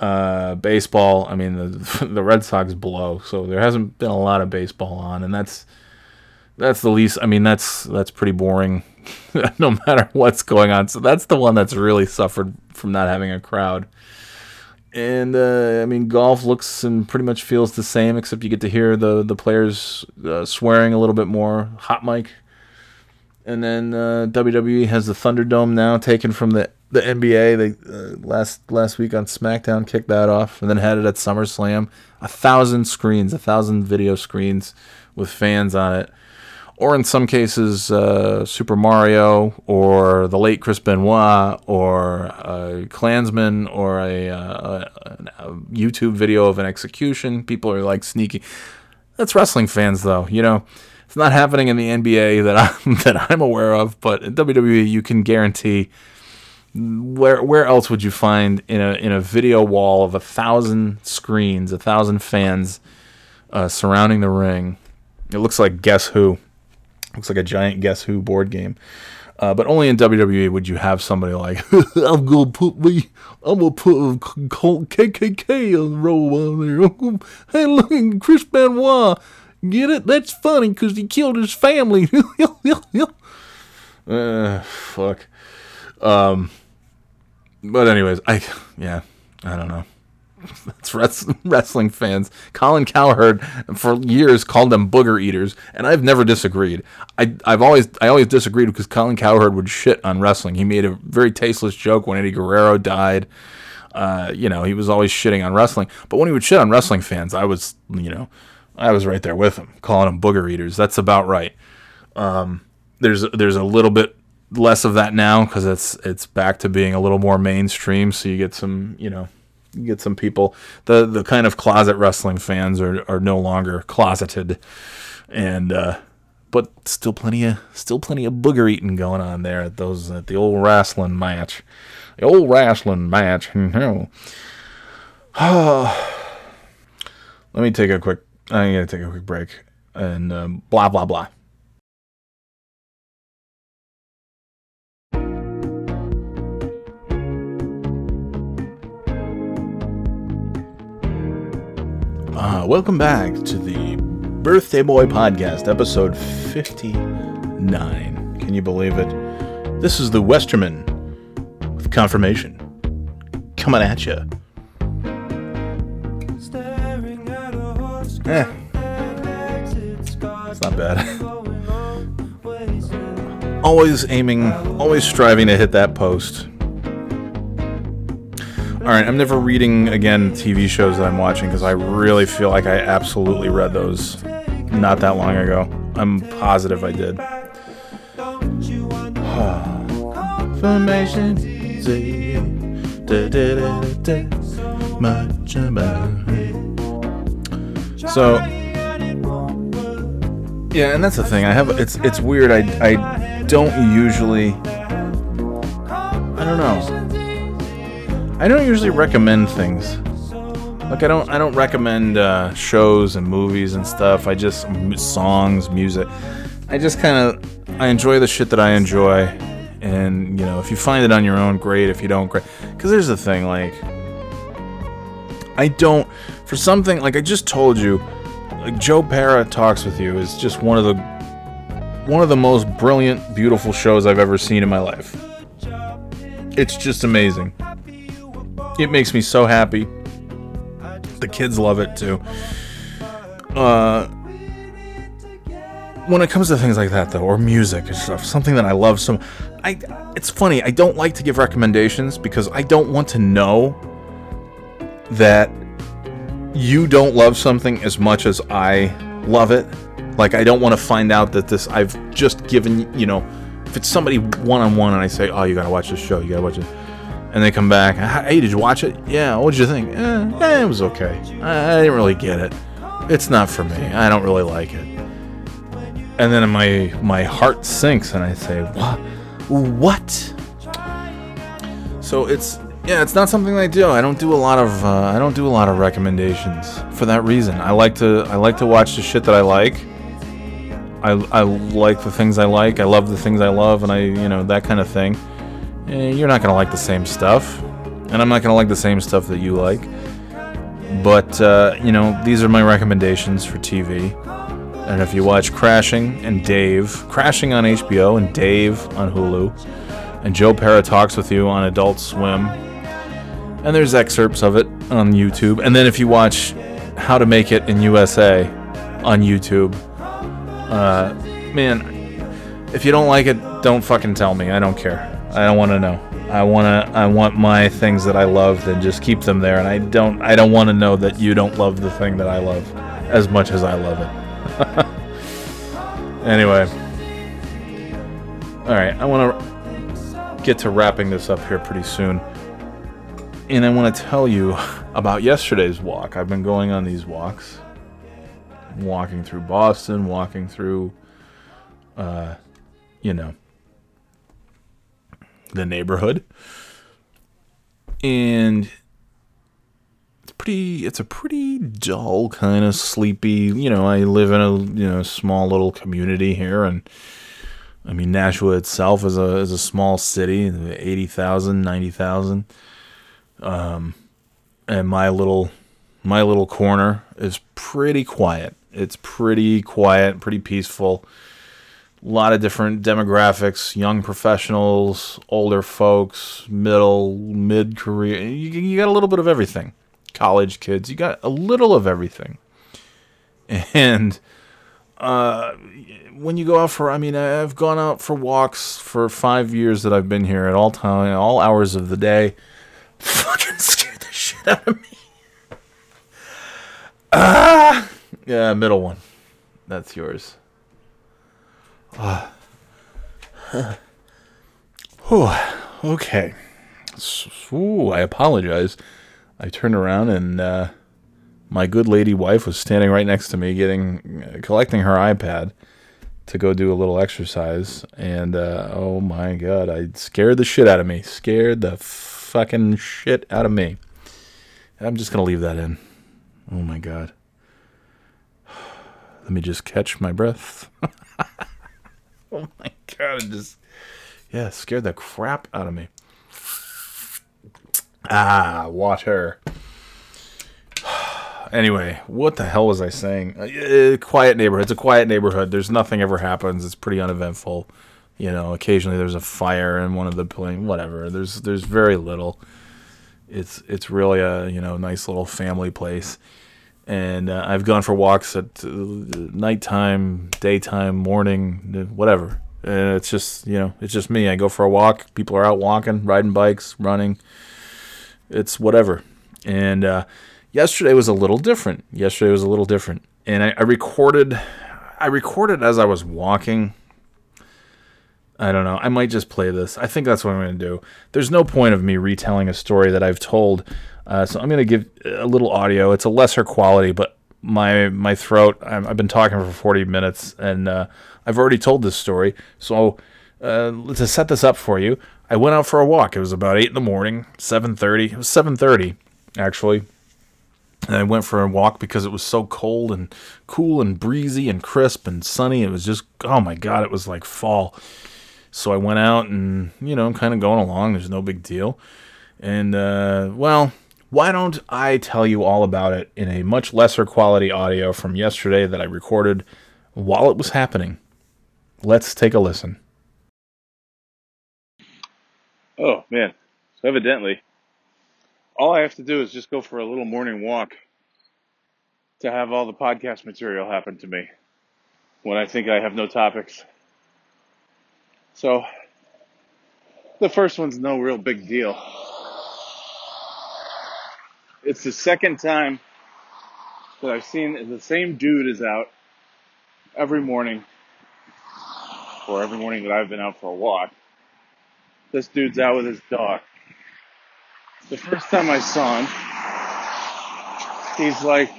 Uh, baseball, I mean the the Red Sox blow, so there hasn't been a lot of baseball on, and that's that's the least. I mean, that's that's pretty boring, no matter what's going on. So that's the one that's really suffered from not having a crowd. And uh, I mean, golf looks and pretty much feels the same, except you get to hear the the players uh, swearing a little bit more, hot mic, And then uh, WWE has the Thunderdome now, taken from the the NBA. They uh, last last week on SmackDown kicked that off, and then had it at SummerSlam. A thousand screens, a thousand video screens with fans on it, or in some cases, uh, Super Mario, or the late Chris Benoit, or a Klansman, or a, uh, a YouTube video of an execution. People are like sneaky. That's wrestling fans, though. You know, it's not happening in the NBA that I'm that I'm aware of, but in WWE, you can guarantee where where else would you find in a in a video wall of a thousand screens, a thousand fans uh, surrounding the ring? It looks like Guess Who. Looks like a giant Guess Who board game. Uh, but only in WWE would you have somebody like I'm gonna put me, I'm gonna put KKK on the roll on there. Hey, look, Chris Benoit, get it? That's funny because he killed his family. uh, fuck. Um, but anyways, I yeah, I don't know. It's wrestling fans. Colin Cowherd for years called them booger eaters, and I've never disagreed. I I've always I always disagreed because Colin Cowherd would shit on wrestling. He made a very tasteless joke when Eddie Guerrero died. Uh, you know, he was always shitting on wrestling. But when he would shit on wrestling fans, I was, you know, I was right there with him, calling them booger eaters. That's about right. Um, there's there's a little bit less of that now because it's it's back to being a little more mainstream. So you get some, you know, get some people. The the kind of closet wrestling fans are are no longer closeted, and uh, but still plenty of still plenty of booger eating going on there at those at the old wrestling match, the old wrestling match. Let me take a quick. I'm gonna take a quick break and um, blah blah blah. Uh, welcome back to the Birthday Boy Podcast, episode 59. Can you believe it? This is the Westerman with confirmation. Coming at you. Eh. It's not bad. always aiming, always striving to hit that post. All right, I'm never reading again TV shows that I'm watching because I really feel like I absolutely read those not that long ago. I'm positive I did. Information. So yeah, and that's the thing. I have it's it's weird. I I don't usually I don't know. I don't usually recommend things. Like I don't I don't recommend uh, shows and movies and stuff. I just songs, music. I just kind of I enjoy the shit that I enjoy, and you know if you find it on your own, great. If you don't, great. Because there's the thing, like I don't for something like I just told you, like Joe Pera talks with you is just one of the one of the most brilliant, beautiful shows I've ever seen in my life. It's just amazing. It makes me so happy. The kids love it too. Uh, when it comes to things like that, though, or music and stuff, something that I love so, I it's funny. I don't like to give recommendations because I don't want to know that you don't love something as much as I love it. Like I don't want to find out that this I've just given you know, if it's somebody one on one and I say, oh, you gotta watch this show, you gotta watch it and they come back. Hey, did you watch it? Yeah. What did you think? Eh, eh, it was okay. I, I, didn't really get it. It's not for me. I don't really like it. And then my my heart sinks, and I say, what? What? So it's yeah, it's not something I do. I don't do a lot of uh, I don't do a lot of recommendations for that reason. I like to I like to watch the shit that I like. I, I like the things I like. I love the things I love, and I you know that kind of thing you're not going to like the same stuff. And I'm not going to like the same stuff that you like. But, uh, you know, these are my recommendations for TV. And if you watch Crashing and Dave, Crashing on HBO and Dave on Hulu, and Joe Pera talks with you on Adult Swim, and there's excerpts of it on YouTube. And then if you watch How to Make It in USA on YouTube, uh, man, If you don't like it, don't fucking tell me. I don't care. I don't want to know. I want to I want my things that I love and just keep them there and I don't I don't want to know that you don't love the thing that I love as much as I love it. anyway. All right, I want to get to wrapping this up here pretty soon. And I want to tell you about yesterday's walk. I've been going on these walks. Walking through Boston, walking through uh you know, the neighborhood. And it's pretty it's a pretty dull kind of sleepy, you know, I live in a, you know, small little community here and I mean Nashua itself is a is a small city, 80,000, 90,000. Um and my little my little corner is pretty quiet. It's pretty quiet, pretty peaceful a lot of different demographics young professionals older folks middle mid career you, you got a little bit of everything. College kids you got a little of everything. And uh, when you go out for i mean i've gone out for walks for five years that i've been here at all time all hours of the day. Fucking scared the shit out of me. Ah! Yeah middle one. That's yours uh, Whew, okay. Ooh, I apologize. I turned around and uh, my good lady wife was standing right next to me, getting uh, collecting her iPad to go do a little exercise. And uh, oh my god, I scared the shit out of me. Scared the fucking shit out of me. I'm just gonna leave that in. Oh my god. Let me just catch my breath. oh my god, it just yeah, scared the crap out of me. Ah, water. anyway, what the hell was I saying? Uh, quiet neighborhood. It's a quiet neighborhood. There's nothing ever happens. It's pretty uneventful. You know, occasionally there's a fire in one of the plane. Whatever. There's there's very little. It's it's really a you know nice little family place and uh, I've gone for walks at uh, nighttime, daytime, morning, whatever. And it's just you know, it's just me. I go for a walk. People are out walking, riding bikes, running. It's whatever. And uh, yesterday was a little different. Yesterday was a little different, and I, I recorded. I recorded as I was walking. I don't know. I might just play this. I think that's what I'm going to do. There's no point of me retelling a story that I've told uh, so I'm going to give a little audio. It's a lesser quality, but my my throat. i have been talking for 40 minutes, and uh, I've already told this story. So uh, to set this up for you, I went out for a walk. It was about eight in the morning, 7:30. It was 7:30 actually. And I went for a walk because it was so cold and cool and breezy and crisp and sunny. It was just oh my god, it was like fall. So I went out and you know I'm kind of going along. There's no big deal. And uh, well, why don't I tell you all about it in a much lesser quality audio from yesterday that I recorded while it was happening? Let's take a listen. Oh, man. So evidently, all I have to do is just go for a little morning walk to have all the podcast material happen to me when I think I have no topics. So, the first one's no real big deal. It's the second time that I've seen the same dude is out every morning, or every morning that I've been out for a walk. This dude's out with his dog. The first time I saw him, he's like,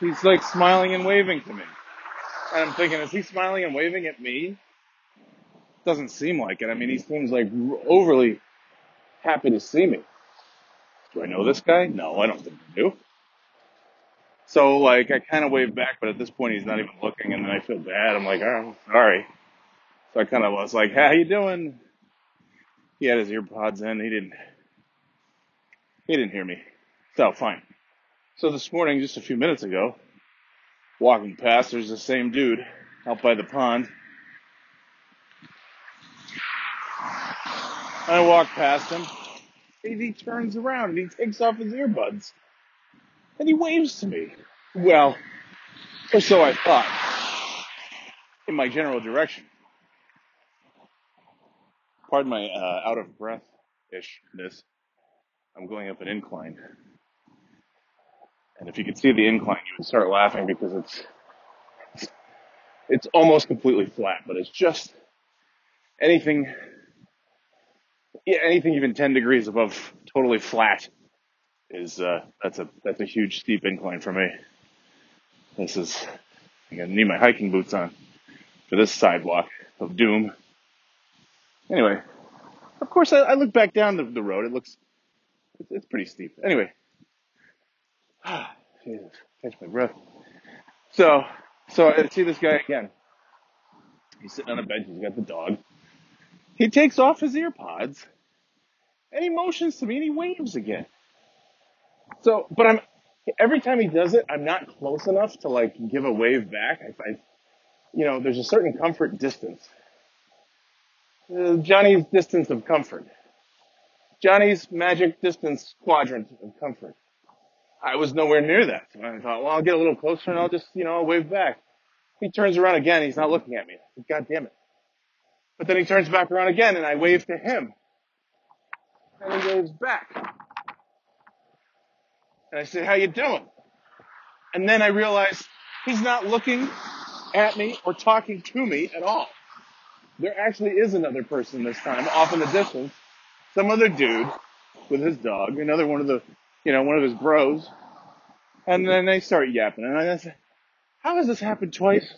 he's like smiling and waving to me. And I'm thinking, is he smiling and waving at me? Doesn't seem like it. I mean, he seems like overly happy to see me. Do I know this guy? No, I don't think I do. So like I kind of wave back, but at this point he's not even looking, and then I feel bad. I'm like, oh, sorry. So I kind of was like, how you doing? He had his earpods in. He didn't. He didn't hear me. So fine. So this morning, just a few minutes ago, walking past, there's the same dude out by the pond. I walk past him and he turns around and he takes off his earbuds. And he waves to me. Well, or so I thought. in my general direction. Pardon my uh, out of breath ishness. I'm going up an incline. And if you could see the incline, you would start laughing because it's it's almost completely flat, but it's just anything yeah, anything even 10 degrees above totally flat is uh that's a that's a huge steep incline for me. This is I'm gonna need my hiking boots on for this sidewalk of doom. Anyway, of course I, I look back down the, the road. It looks it's, it's pretty steep. Anyway, Jesus, catch my breath. So, so I see this guy again. He's sitting on a bench. He's got the dog. He takes off his ear pods and he motions to me and he waves again. So, but I'm every time he does it, I'm not close enough to like give a wave back. I, I you know, there's a certain comfort distance. Uh, Johnny's distance of comfort. Johnny's magic distance quadrant of comfort. I was nowhere near that. So I thought, well, I'll get a little closer and I'll just, you know, I'll wave back. He turns around again. He's not looking at me. God damn it. But then he turns back around again and I wave to him. And he waves back. And I say, how you doing? And then I realize he's not looking at me or talking to me at all. There actually is another person this time off in the distance. Some other dude with his dog, another one of the, you know, one of his bros. And then they start yapping. And I say, how has this happened twice?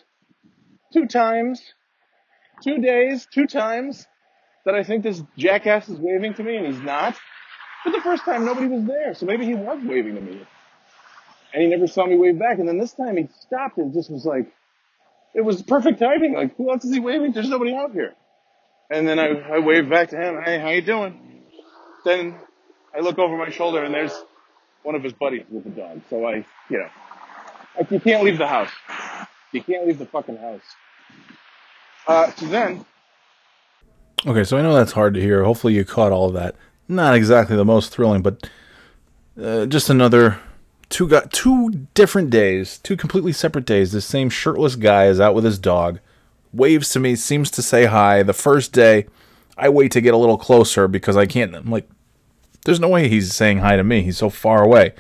Two times? Two days? Two times? That I think this jackass is waving to me and he's not? But the first time nobody was there, so maybe he was waving to me. And he never saw me wave back. And then this time he stopped and just was like, it was perfect timing. Like, who else is he waving? There's nobody out here. And then I, I waved back to him. Hey, how you doing? Then I look over my shoulder and there's one of his buddies with a dog. So I, you know, you can't leave the house. You can't leave the fucking house. Uh, so then, Okay, so I know that's hard to hear. Hopefully you caught all of that. Not exactly the most thrilling, but uh, just another two got two different days, two completely separate days. This same shirtless guy is out with his dog, waves to me, seems to say hi. The first day, I wait to get a little closer because I can't. I'm like, there's no way he's saying hi to me. He's so far away.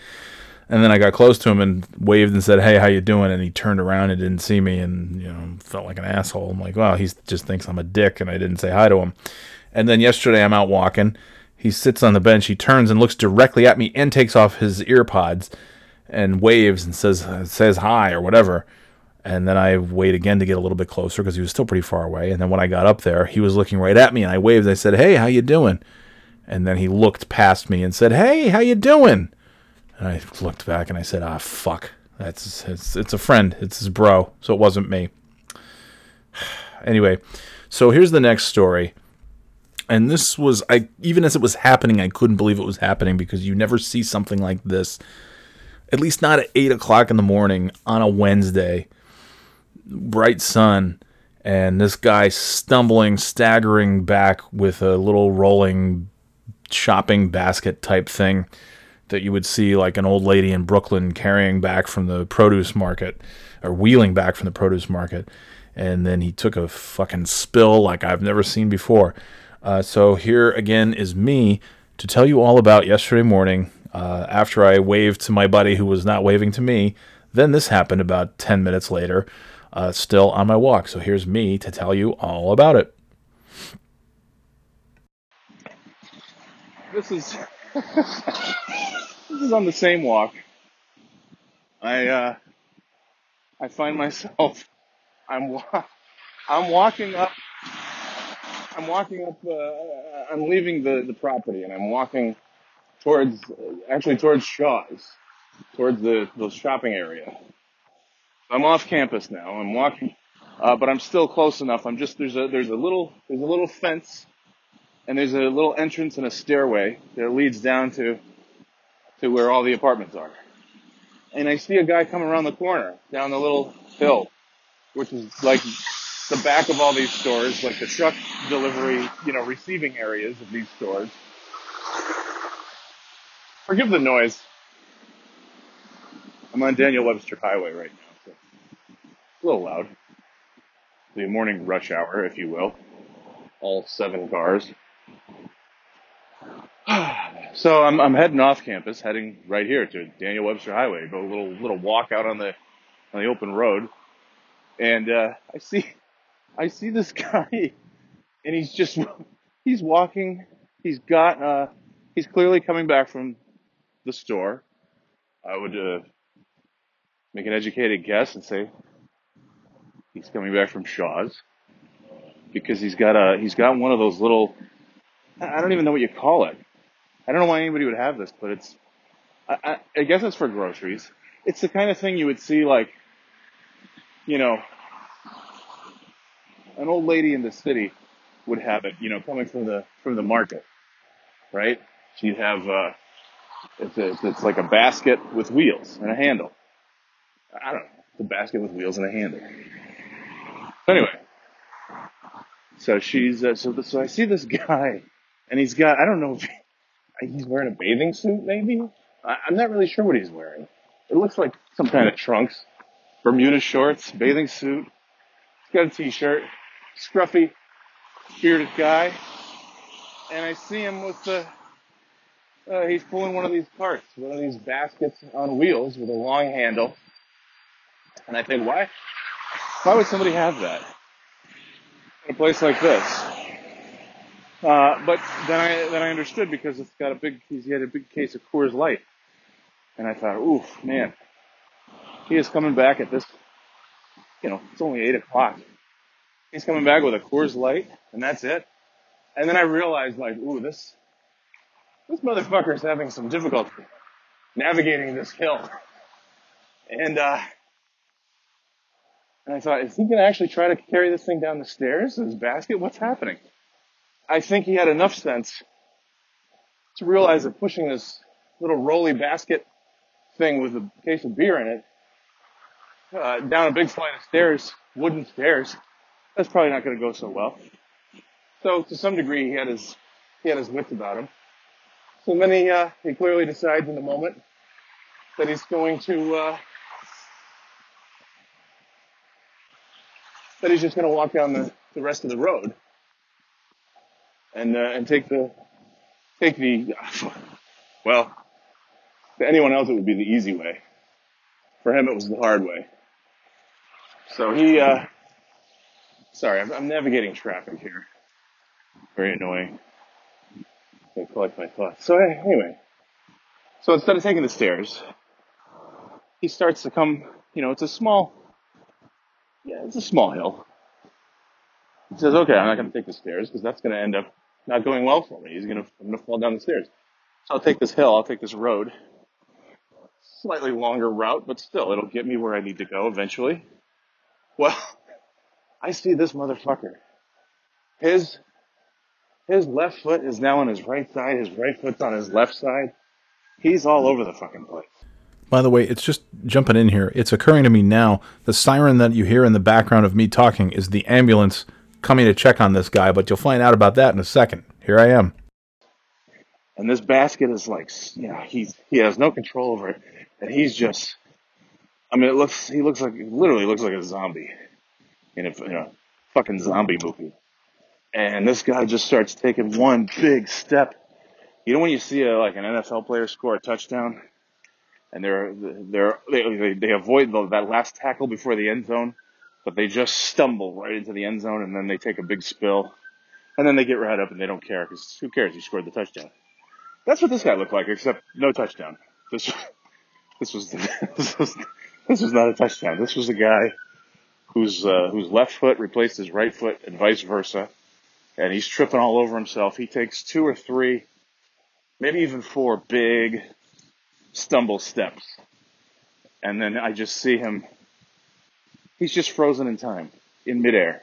And then I got close to him and waved and said, "Hey, how you doing?" And he turned around and didn't see me, and you know, felt like an asshole. I'm like, "Wow, he just thinks I'm a dick," and I didn't say hi to him. And then yesterday, I'm out walking. He sits on the bench. He turns and looks directly at me and takes off his ear pods and waves and says says hi or whatever. And then I wait again to get a little bit closer because he was still pretty far away. And then when I got up there, he was looking right at me, and I waved. And I said, "Hey, how you doing?" And then he looked past me and said, "Hey, how you doing?" And I looked back and I said, "Ah, fuck. That's it's it's a friend. It's his bro. So it wasn't me." anyway, so here's the next story. And this was I even as it was happening, I couldn't believe it was happening because you never see something like this. At least not at eight o'clock in the morning on a Wednesday. Bright sun, and this guy stumbling, staggering back with a little rolling shopping basket type thing that you would see like an old lady in Brooklyn carrying back from the produce market or wheeling back from the produce market. And then he took a fucking spill like I've never seen before. Uh, so here again is me to tell you all about yesterday morning uh, after I waved to my buddy who was not waving to me. Then this happened about 10 minutes later, uh, still on my walk. So here's me to tell you all about it. this is this is on the same walk. I uh, I find myself I'm wa- I'm walking up I'm walking up uh, I'm leaving the, the property and I'm walking towards actually towards Shaw's towards the the shopping area. I'm off campus now. I'm walking uh, but I'm still close enough. I'm just there's a there's a little there's a little fence and there's a little entrance and a stairway that leads down to to where all the apartments are. And I see a guy coming around the corner down the little hill, which is like the back of all these stores, like the truck delivery, you know, receiving areas of these stores. Forgive the noise. I'm on Daniel Webster Highway right now, so it's a little loud. the morning rush hour, if you will, all seven cars. Ah, So I'm I'm heading off campus, heading right here to Daniel Webster Highway. Go a little little walk out on the on the open road, and uh, I see I see this guy, and he's just he's walking. He's got uh, he's clearly coming back from the store. I would uh, make an educated guess and say he's coming back from Shaw's because he's got a he's got one of those little I don't even know what you call it. I don't know why anybody would have this, but it's I, I, I guess it's for groceries. It's the kind of thing you would see like you know an old lady in the city would have it, you know, coming from the from the market, right? She'd have uh, it's a, it's like a basket with wheels and a handle. I don't know, it's a basket with wheels and a handle. Anyway, so she's uh, so so I see this guy, and he's got I don't know if he's wearing a bathing suit maybe. I, I'm not really sure what he's wearing. It looks like some kind of trunks, Bermuda shorts, bathing suit. He's got a t-shirt, scruffy, bearded guy, and I see him with the. Uh, he's pulling one of these carts, one of these baskets on wheels with a long handle, and I think, why? Why would somebody have that in a place like this? Uh, but then I then I understood because it's got a big he's he had a big case of Coors Light, and I thought, oof, man, he is coming back at this. You know, it's only eight o'clock. He's coming back with a Coors Light, and that's it. And then I realized, like, ooh, this this motherfucker's having some difficulty navigating this hill. And uh, and I thought, is he gonna actually try to carry this thing down the stairs his basket? What's happening? I think he had enough sense to realize that pushing this little rolly basket thing with a case of beer in it uh, down a big flight of stairs, wooden stairs, that's probably not going to go so well. So to some degree, he had his he had his wits about him. So then he uh, he clearly decides in the moment that he's going to uh, that he's just going to walk down the, the rest of the road and uh, and take the take the well to anyone else it would be the easy way. For him, it was the hard way. So he, uh, sorry, I'm, I'm navigating traffic here. Very annoying. I collect my thoughts. So anyway, so instead of taking the stairs, he starts to come. You know, it's a small, yeah, it's a small hill. He says, "Okay, I'm not going to take the stairs because that's going to end up not going well for me. He's to, I'm to fall down the stairs. So I'll take this hill. I'll take this road. Slightly longer route, but still, it'll get me where I need to go eventually. Well, I see this motherfucker. His his left foot is now on his right side. His right foot's on his left side. He's all over the fucking place. By the way, it's just jumping in here. It's occurring to me now. The siren that you hear in the background of me talking is the ambulance coming to check on this guy, but you'll find out about that in a second. Here I am. And this basket is like, you know, he's he has no control over it, and he's just. I mean, it looks. He looks like literally looks like a zombie in a, in a fucking zombie movie. And this guy just starts taking one big step. You know when you see a, like an NFL player score a touchdown, and they're they're they, they avoid the, that last tackle before the end zone, but they just stumble right into the end zone and then they take a big spill, and then they get right up and they don't care because who cares? You scored the touchdown. That's what this guy looked like, except no touchdown. This this was this was this was not a touchdown. This was a guy whose uh, whose left foot replaced his right foot and vice versa, and he's tripping all over himself. He takes two or three, maybe even four big stumble steps, and then I just see him. He's just frozen in time, in midair.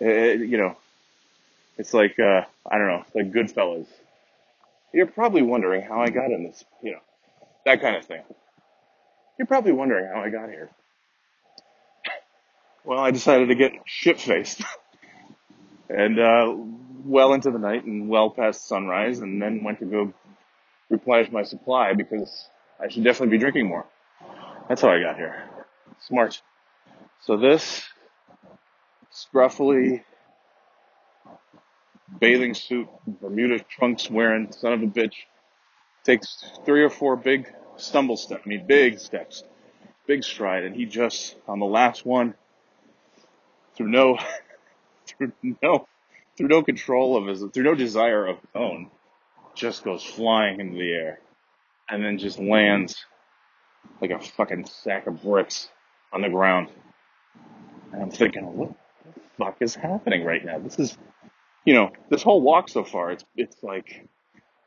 Uh, you know, it's like uh, I don't know, like Goodfellas. You're probably wondering how I got in this, you know, that kind of thing. You're probably wondering how I got here. Well, I decided to get shit faced. and, uh, well into the night and well past sunrise and then went to go replenish my supply because I should definitely be drinking more. That's how I got here. Smart. So this scruffily bathing suit, Bermuda trunks wearing son of a bitch takes three or four big stumble steps, I mean big steps, big stride, and he just on the last one, through no, through no, through no control of his, through no desire of his own, just goes flying into the air, and then just lands like a fucking sack of bricks on the ground. And I'm thinking, what the fuck is happening right now? This is, you know, this whole walk so far, it's, it's like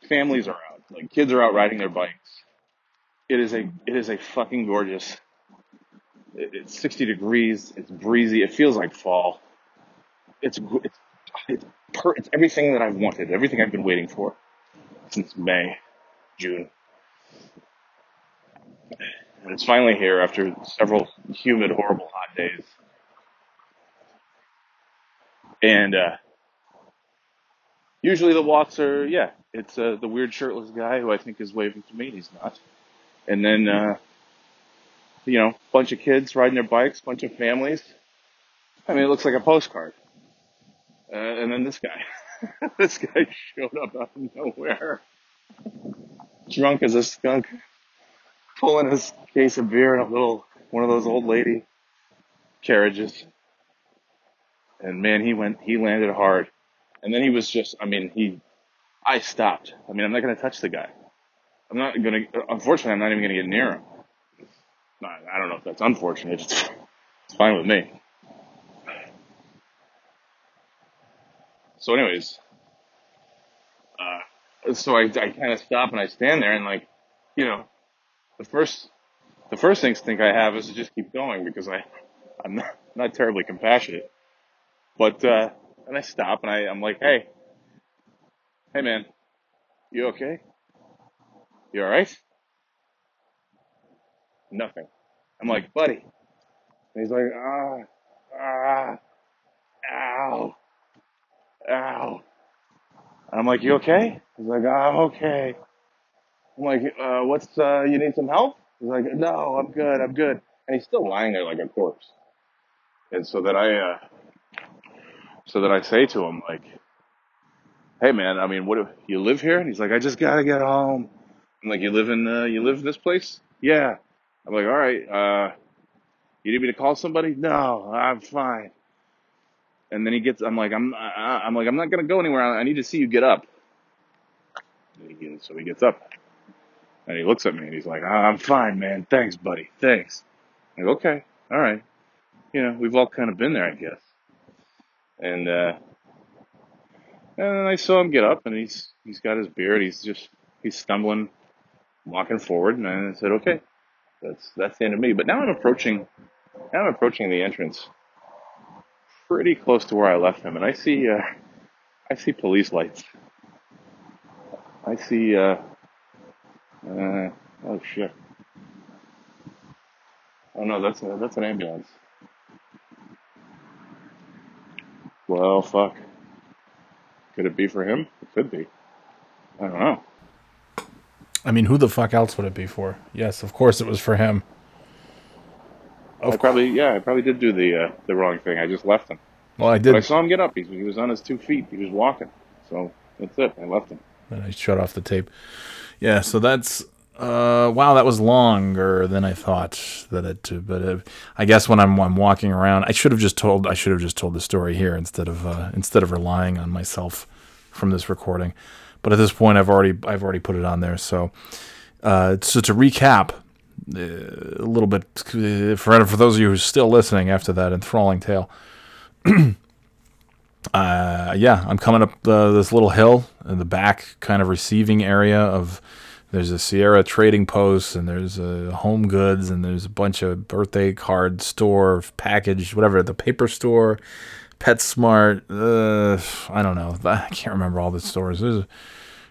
families are out, like kids are out riding their bikes. It is a, it is a fucking gorgeous, it, it's 60 degrees, it's breezy, it feels like fall. It's, it's, it's, per, it's everything that I've wanted, everything I've been waiting for since May, June. And it's finally here after several humid, horrible, hot days. And uh, usually the walks are, yeah, it's uh, the weird shirtless guy who I think is waving to me. He's not. And then, uh, you know, bunch of kids riding their bikes, bunch of families. I mean, it looks like a postcard. Uh, and then this guy. this guy showed up out of nowhere. Drunk as a skunk. Pulling his case of beer in a little, one of those old lady carriages. And man, he went, he landed hard. And then he was just, I mean, he, I stopped. I mean, I'm not going to touch the guy. I'm not going to, unfortunately, I'm not even going to get near him. I don't know if that's unfortunate. It's, it's fine with me. So anyways, uh, so I, I kind of stop and I stand there and like, you know, the first, the first instinct I have is to just keep going because I, I'm not, not terribly compassionate. But, uh, and I stop and I, I'm like, hey, hey man, you okay? You alright? Nothing. I'm like, buddy. And he's like, ah, ah, ow, ow. And I'm like, you okay? He's like, I'm okay. I'm like, uh, what's, uh, you need some help? He's like, no, I'm good, I'm good. And he's still lying there like a corpse. And so that I, uh, so that I say to him, like, hey man, I mean, what, do you live here? And he's like, I just gotta get home. I'm like, you live in, uh, you live in this place? Yeah. I'm like, all right, uh, you need me to call somebody? No, I'm fine. And then he gets, I'm like, I'm, I, I'm like, I'm not gonna go anywhere. I need to see you get up. So he gets up and he looks at me and he's like, I'm fine, man. Thanks, buddy. Thanks. I'm like, okay, all right. You know, we've all kind of been there, I guess. And, uh, and I saw him get up and he's, he's got his beard. He's just, he's stumbling, walking forward. And I said, okay, that's, that's the end of me. But now I'm approaching, now I'm approaching the entrance pretty close to where I left him. And I see, uh, I see police lights. I see, uh, uh, oh shit. Oh no, that's a, that's an ambulance. Well, fuck. Could it be for him? It could be. I don't know. I mean, who the fuck else would it be for? Yes, of course it was for him. I probably, yeah, I probably did do the uh, the wrong thing. I just left him. Well, I did. But I saw him get up. He, he was on his two feet. He was walking. So that's it. I left him. And I shut off the tape. Yeah, so that's uh, wow, that was longer than I thought that it. But uh, I guess when I'm, I'm walking around, I should have just told. I should have just told the story here instead of uh, instead of relying on myself from this recording. But at this point, I've already I've already put it on there. So uh, so to recap uh, a little bit uh, for for those of you who are still listening after that enthralling tale. yeah, I'm coming up this little hill in the back, kind of receiving area of. There's a Sierra trading post, and there's a Home Goods, and there's a bunch of birthday card store, package, whatever, the paper store, PetSmart. Uh, I don't know. I can't remember all the stores. There's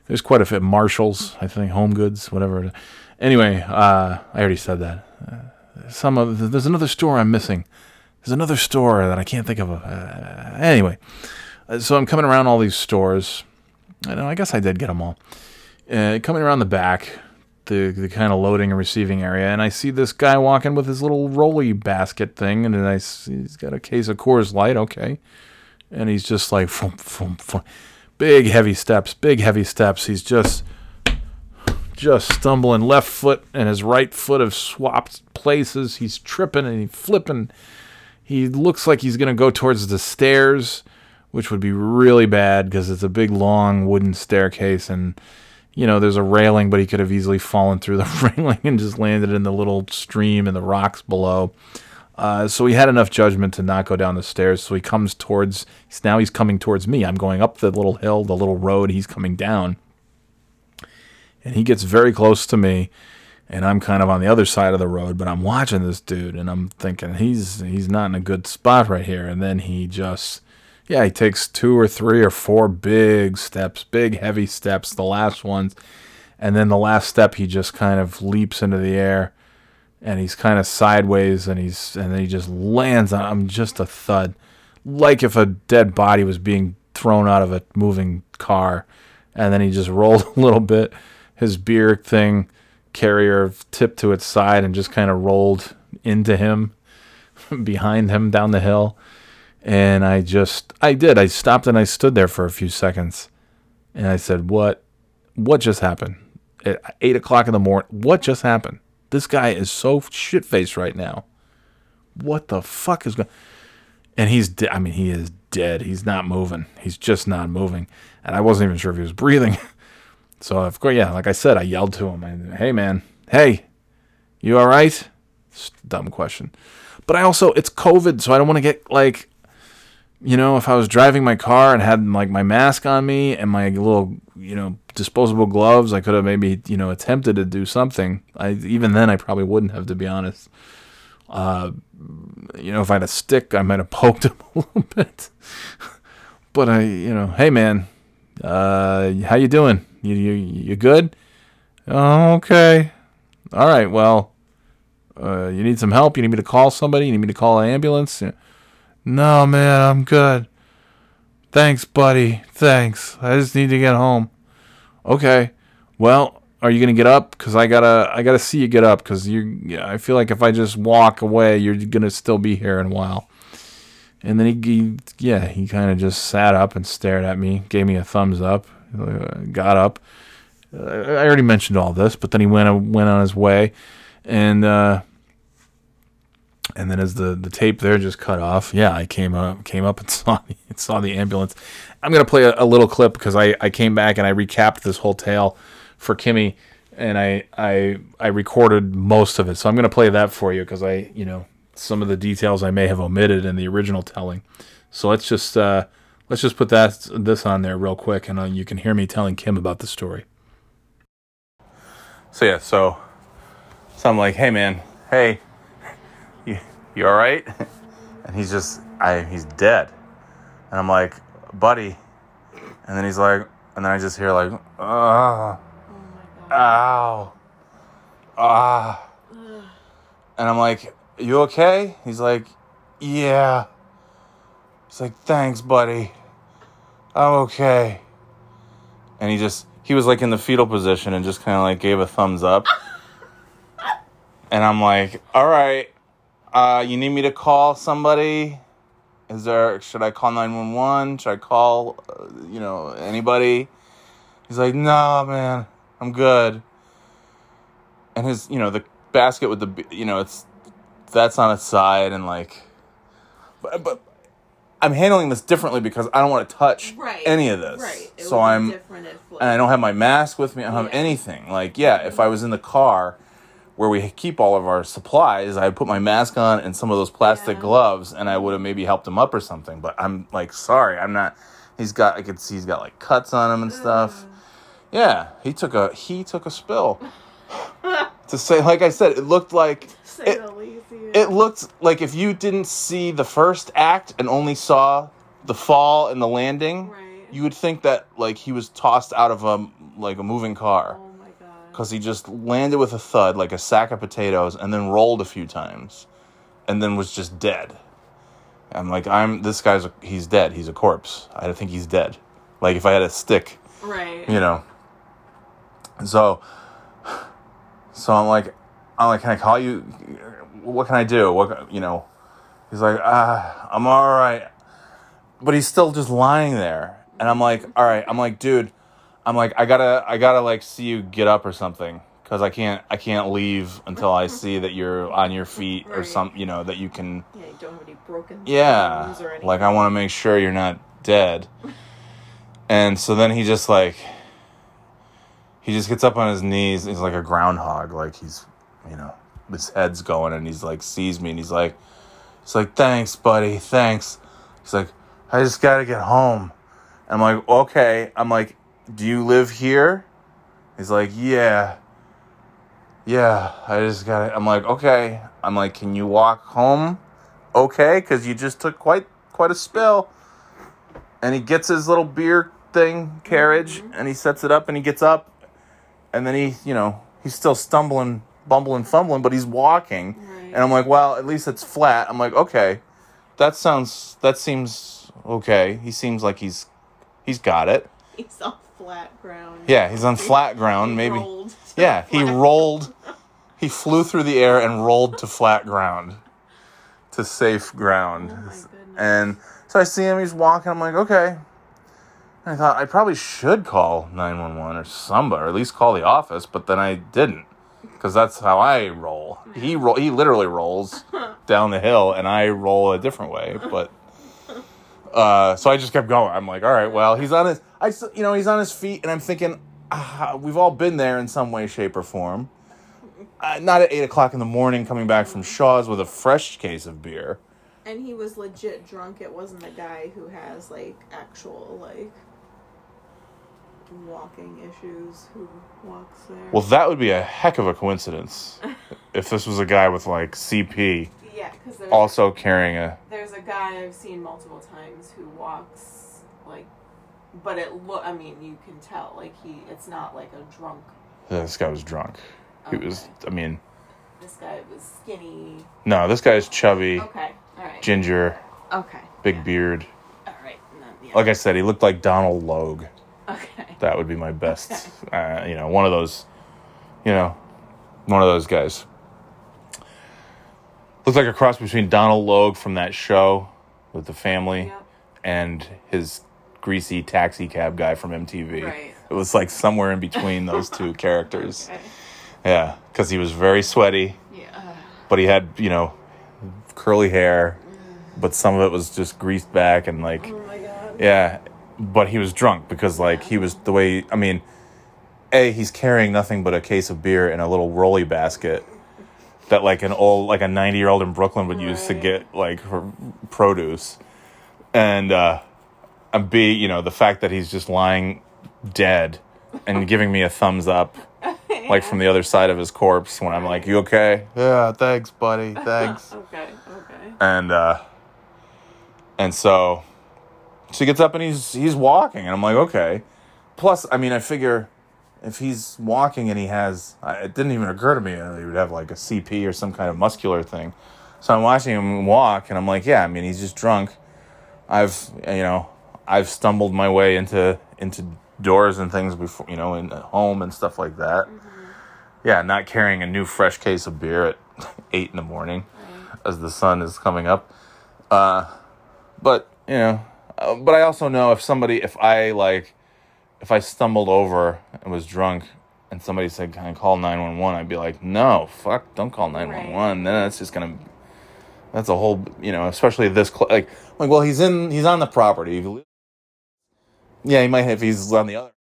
there's quite a few. Marshalls, I think, Home Goods, whatever. Anyway, uh, I already said that. Uh, some of there's another store I'm missing. There's another store that I can't think of. Uh, anyway, uh, so I'm coming around all these stores. I know. I guess I did get them all. Uh, coming around the back, the the kind of loading and receiving area, and I see this guy walking with his little rolly basket thing, and I see he's got a case of Coors Light, okay, and he's just like, fum, fum, fum. big heavy steps, big heavy steps. He's just just stumbling left foot and his right foot have swapped places. He's tripping and he's flipping. He looks like he's going to go towards the stairs, which would be really bad because it's a big, long wooden staircase. And, you know, there's a railing, but he could have easily fallen through the railing and just landed in the little stream and the rocks below. Uh, so he had enough judgment to not go down the stairs. So he comes towards, now he's coming towards me. I'm going up the little hill, the little road. He's coming down and he gets very close to me and I'm kind of on the other side of the road, but I'm watching this dude and I'm thinking he's he's not in a good spot right here. And then he just yeah, he takes two or three or four big steps, big heavy steps, the last ones. And then the last step he just kind of leaps into the air and he's kind of sideways and he's and then he just lands on I'm just a thud. Like if a dead body was being thrown out of a moving car. And then he just rolled a little bit his beer thing carrier tipped to its side and just kind of rolled into him behind him down the hill. And I just, I did. I stopped and I stood there for a few seconds. And I said, What, what just happened? At eight o'clock in the morning, what just happened? This guy is so shit faced right now. What the fuck is going And he's, de- I mean, he is dead. He's not moving. He's just not moving. And I wasn't even sure if he was breathing. So of course, yeah, like I said, I yelled to him, "Hey, man, hey, you all right?" dumb question, but I also it's COVID, so I don't want to get like, you know, if I was driving my car and had like my mask on me and my little, you know, disposable gloves, I could have maybe you know attempted to do something. I even then I probably wouldn't have, to be honest. Uh, you know, if I had a stick, I might have poked him a little bit. but I, you know, hey man, uh, how you doing? You you you good? Oh, okay. All right. Well, uh, you need some help. You need me to call somebody. You need me to call an ambulance. No, man, I'm good. Thanks, buddy. Thanks. I just need to get home. Okay. Well, are you gonna get up? Cause I gotta I gotta see you get up. Cause you I feel like if I just walk away, you're gonna still be here in a while. And then he, he yeah, he kind of just sat up and stared at me, gave me a thumbs up, uh, got up. I already mentioned all this, but then he went went on his way, and uh, and then as the, the tape there just cut off, yeah, I came up came up and saw the, saw the ambulance. I'm gonna play a, a little clip because I, I came back and I recapped this whole tale for Kimmy, and I I I recorded most of it. So I'm gonna play that for you because I you know some of the details I may have omitted in the original telling. So let's just uh, let's just put that this on there real quick, and uh, you can hear me telling Kim about the story. So yeah, so so I'm like, hey man, hey, you all right? And he's just I he's dead, and I'm like, buddy, and then he's like, and then I just hear like, ah, oh ow, ah, and I'm like, you okay? He's like, yeah. He's like, thanks, buddy. I'm okay. And he just, he was like in the fetal position and just kind of like gave a thumbs up. and I'm like, all right, uh, you need me to call somebody? Is there, should I call 911? Should I call, uh, you know, anybody? He's like, no, man, I'm good. And his, you know, the basket with the, you know, it's, that's on its side and like, but, but I'm handling this differently because I don't want to touch Right. any of this. Right. It So I'm, different if, like, and I don't have my mask with me. I don't have anything. Like, yeah, if I was in the car where we keep all of our supplies, I'd put my mask on and some of those plastic Yeah. gloves, and I would have maybe helped him up or something. But I'm like, sorry, I'm not. He's got. I could see he's got like cuts on him and stuff. Yeah, he took a he took a spill. to say, like I said, it looked like say it, it looked like if you didn't see the first act and only saw the fall and the landing, Right. you would think that like he was tossed out of a like a moving car Oh. Because he just landed with a thud like a sack of potatoes and then rolled a few times and then was just dead. I'm like, I'm this guy's a, he's dead. He's a corpse. I think he's dead. Like if I had a stick Right. you know. So So I'm like, I'm like, can I call you? What can I do? What you know? He's like, ah, I'm all right, but he's still just lying there, and I'm like, all right, I'm like, dude, I'm like, I gotta, I gotta like see you get up or something. Cause I can't, I can't leave until I see that you're on your feet or Right. some, you know, that you can Yeah, you don't have any broken yeah bones or anything. like i want to make sure you're not dead and so then he just like he just gets up on his knees he's like a groundhog like he's you know his head's going and he's like sees me and he's like he's like thanks buddy thanks he's like i just gotta get home i'm like okay i'm like do you live here? He's like yeah. Yeah i just got it. i'm like okay. I'm like can you walk home okay? Because you just took quite quite a spill. And he gets his little beer thing carriage mm-hmm. and he sets it up and he gets up. And then he you know he's still stumbling bumbling fumbling but he's walking. Right. and i'm like well at least it's flat. I'm like okay. That sounds that seems okay. He seems like he's he's got it. He's on flat ground. yeah he's on flat ground he maybe rolled yeah he rolled he flew through the air and rolled to flat ground to safe ground Oh my goodness. and so I see him, he's walking. I'm like, okay. And I thought I probably should call 911 or somebody, or at least call the office, but then I didn't. Because that's how I roll. He roll, he literally rolls down the hill, and I roll a different way. But uh, so I just kept going. I'm like, all right, well, he's on his, I, you know, he's on his feet, and I'm thinking, ah, we've all been there in some way, shape, or form. Uh, not at eight o'clock in the morning, coming back from Shaw's with a fresh case of beer. And he was legit drunk. It wasn't a guy who has like actual like walking issues who walks there. Well, that would be a heck of a coincidence if this was a guy with like CP yeah, because there's also carrying a. there's a guy I've seen multiple times who walks like, but it look. I mean, you can tell like he. It's not like a drunk. This guy was drunk. He was. I mean, This guy was skinny. no, this guy's chubby, Okay. All right. ginger, Okay. big yeah. beard. All right. then, yeah. Like I said, he looked like Donald Logue. Okay. That would be my best. Uh, you know, one of those. You know, one of those guys. Looks like a cross between Donald Logue from that show with the family. Yep. and his greasy taxi cab guy from MTV. Right. It was like somewhere in between those two characters. Okay. Yeah, because he was very sweaty, Yeah. but he had, you know, curly hair, but some of it was just greased back and like, Oh my god. yeah. But he was drunk because, like, he was the way, I mean, A, he's carrying nothing but a case of beer in a little rolly basket that, like, an old, like a 90 year old in Brooklyn would use to get, like, her produce. And uh and b you know the fact that he's just lying dead and giving me a thumbs up like from the other side of his corpse when i'm like you okay? Yeah thanks buddy. Thanks. Okay. Okay. and uh and so she gets up and he's he's walking and i'm like okay. Plus i mean i figure if he's walking and he has it didn't even occur to me that he would have like a cp or some kind of muscular thing. So i'm watching him walk and i'm like yeah i mean he's just drunk. I've you know i've stumbled my way into into doors and things before you know in at home and stuff like that. Yeah not carrying a new fresh case of beer at eight in the morning as the sun is coming up. Uh but you know uh, but i also know if somebody if i like if i stumbled over and was drunk and somebody said can i call 911 i'd be like no fuck don't call 911 then that's just gonna that's a whole you know especially this cl- like like well he's in he's on the property. If he li- yeah he might if he's on the other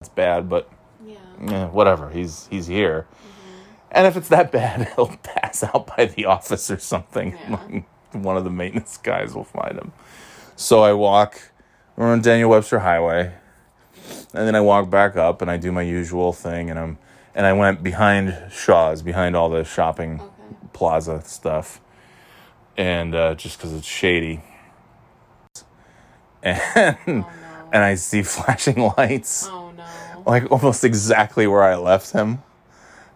it's bad but Yeah. eh, whatever. He's he's here. And if it's that bad he'll pass out by the office or something. Yeah. one of the maintenance guys will find him. So i walk we're on daniel webster highway and then i walk back up and i do my usual thing and i'm and i went behind shaw's behind all the shopping Okay. plaza stuff and uh, just because it's shady and Oh no. and i see flashing lights Oh no. like almost exactly where I left him.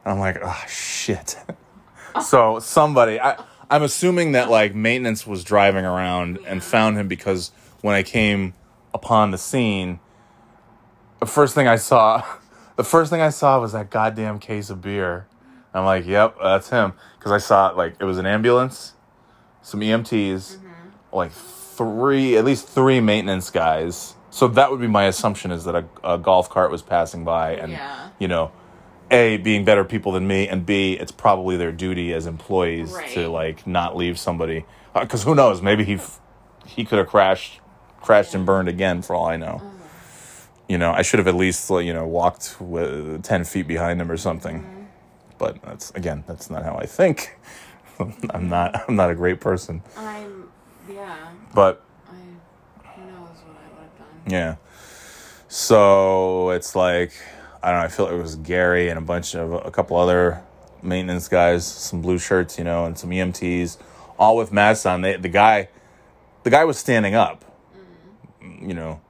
And I'm like, oh shit. so somebody, I, I'm assuming that like maintenance was driving around and found him because when I came upon the scene, the first thing I saw, the first thing I saw was that goddamn case of beer. I'm like, yep, that's him. Because I saw like it was an ambulance, some EMTs, mm-hmm. like three, at least three maintenance guys. So that would be my assumption is that a, a golf cart was passing by, and Yeah. you know, a being better people than me, and b it's probably their duty as employees to like not leave somebody. Uh, because who knows? Maybe he f- he could have crashed, crashed and mm-hmm. burned again for all I know. Mm-hmm. You know, I should have at least you know walked ten feet behind him or something. Mm-hmm. But that's again, that's not how I think. I'm not. I'm not a great person. I'm, yeah, But I, who knows what I would have done. yeah. So it's like I don't know. I feel like it was Gary and a bunch of a couple other maintenance guys, some blue shirts, you know, and some EMTs, all with masks on. They, the guy, the guy was standing up, mm-hmm. you know,